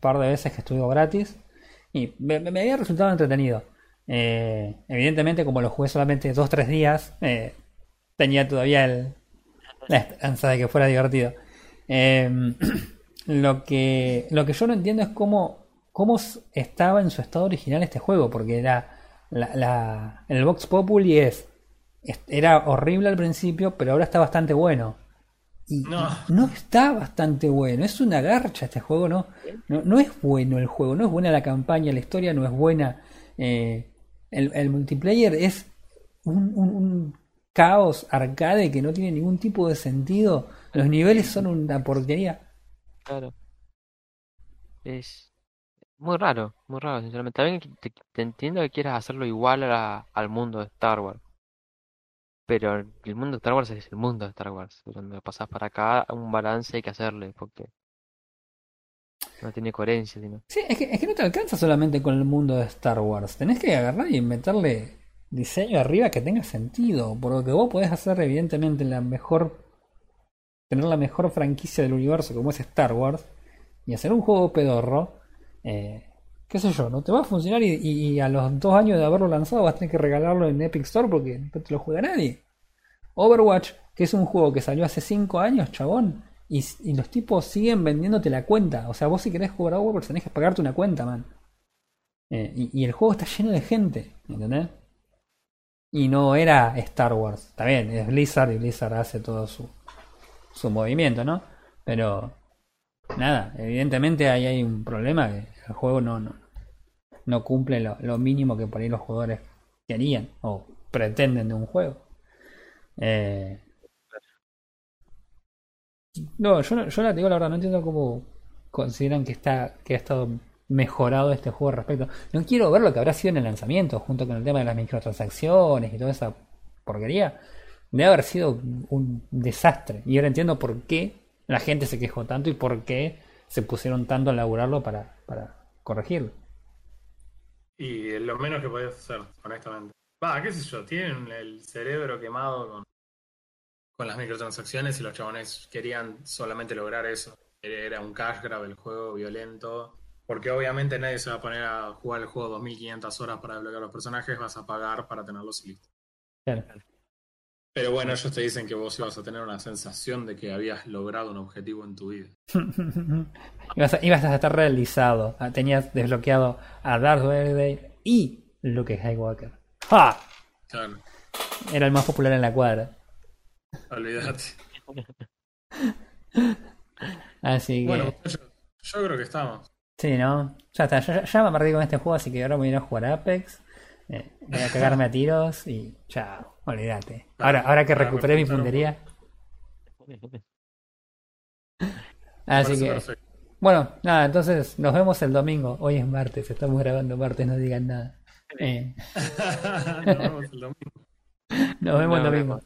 Speaker 1: par de veces que estuvo gratis y me, había resultado entretenido. Eh, evidentemente, como lo jugué solamente 2-3 días, eh, tenía todavía el, la esperanza de que fuera divertido. Eh, lo que lo que yo no entiendo es cómo cómo estaba en su estado original este juego porque era la, la- el Vox Populi es es- era horrible al principio pero ahora está bastante bueno Y
Speaker 2: No.
Speaker 1: no está bastante bueno, es una garcha este juego, ¿no? No, no es bueno el juego, no es buena la campaña, la historia no es buena. eh, el, el multiplayer es un, un- un caos arcade que no tiene ningún tipo de sentido. Los niveles son una porquería.
Speaker 3: Claro. Es muy raro, muy raro, sinceramente. También que te, te entiendo que quieras hacerlo igual a al mundo de Star Wars. Pero el mundo de Star Wars es el mundo de Star Wars. Cuando pasas para acá, un balance hay que hacerle, porque no tiene coherencia, sino.
Speaker 1: Sí, es que, es que no te alcanza solamente con el mundo de Star Wars. Tenés que agarrar y meterle diseño arriba que tenga sentido. Porque vos podés hacer, evidentemente, la mejor. Tener la mejor franquicia del universo como es Star Wars. Y hacer un juego pedorro. Eh, qué sé yo, no te va a funcionar y, a los dos años de haberlo lanzado vas a tener que regalarlo en Epic Store porque no te lo juega nadie. Overwatch, que es un juego que salió hace 5 años, chabón, y, los tipos siguen vendiéndote la cuenta. O sea, vos si querés jugar a Overwatch tenés que pagarte una cuenta, man. Eh, y, y el juego está lleno de gente, ¿entendés? Y no era Star Wars. Está bien, es Blizzard y Blizzard hace todo su, su movimiento, ¿no? Pero nada, evidentemente ahí hay un problema que el juego no, no, no cumple lo, lo mínimo que por ahí los jugadores querían o pretenden de un juego. Eh, no, yo, yo la digo la verdad, no entiendo cómo consideran que está que ha estado mejorado este juego al respecto. No quiero ver lo que habrá sido en el lanzamiento, junto con el tema de las microtransacciones y toda esa porquería. Debe haber sido un desastre. Y ahora entiendo por qué la gente se quejó tanto y por qué se pusieron tanto a laburarlo para, para corregirlo.
Speaker 2: Y lo menos que podías hacer, honestamente. Va, qué sé yo, tienen el cerebro quemado con, con las microtransacciones y los chabones querían solamente lograr eso. Era un cash grab el juego violento. Porque obviamente nadie se va a poner a jugar el juego 2500 horas para desbloquear los personajes, vas a pagar para tenerlos listos.
Speaker 1: Claro.
Speaker 2: Pero bueno, ellos te dicen que vos ibas a tener una sensación de que habías logrado un objetivo en tu vida.
Speaker 1: ibas, a, ibas a estar realizado. Ah, Tenías desbloqueado a Darth Vader y Luke Skywalker. ¡Ja!
Speaker 2: Claro,
Speaker 1: Era el más popular en la cuadra.
Speaker 2: olvídate.
Speaker 1: Así que,
Speaker 2: Bueno, muchachos, yo creo que estamos.
Speaker 1: sí, ¿no? Ya está, ya, ya me perdí con este juego, así que ahora voy a ir a jugar a Apex. Eh, voy a cagarme a tiros y chao, olvídate. Ahora, ahora que recuperé mi puntería. Así que, bueno, nada, entonces nos vemos el domingo. Hoy es martes, estamos grabando martes, no digan nada. Eh,
Speaker 2: Nos vemos el domingo.
Speaker 1: nos vemos el domingo.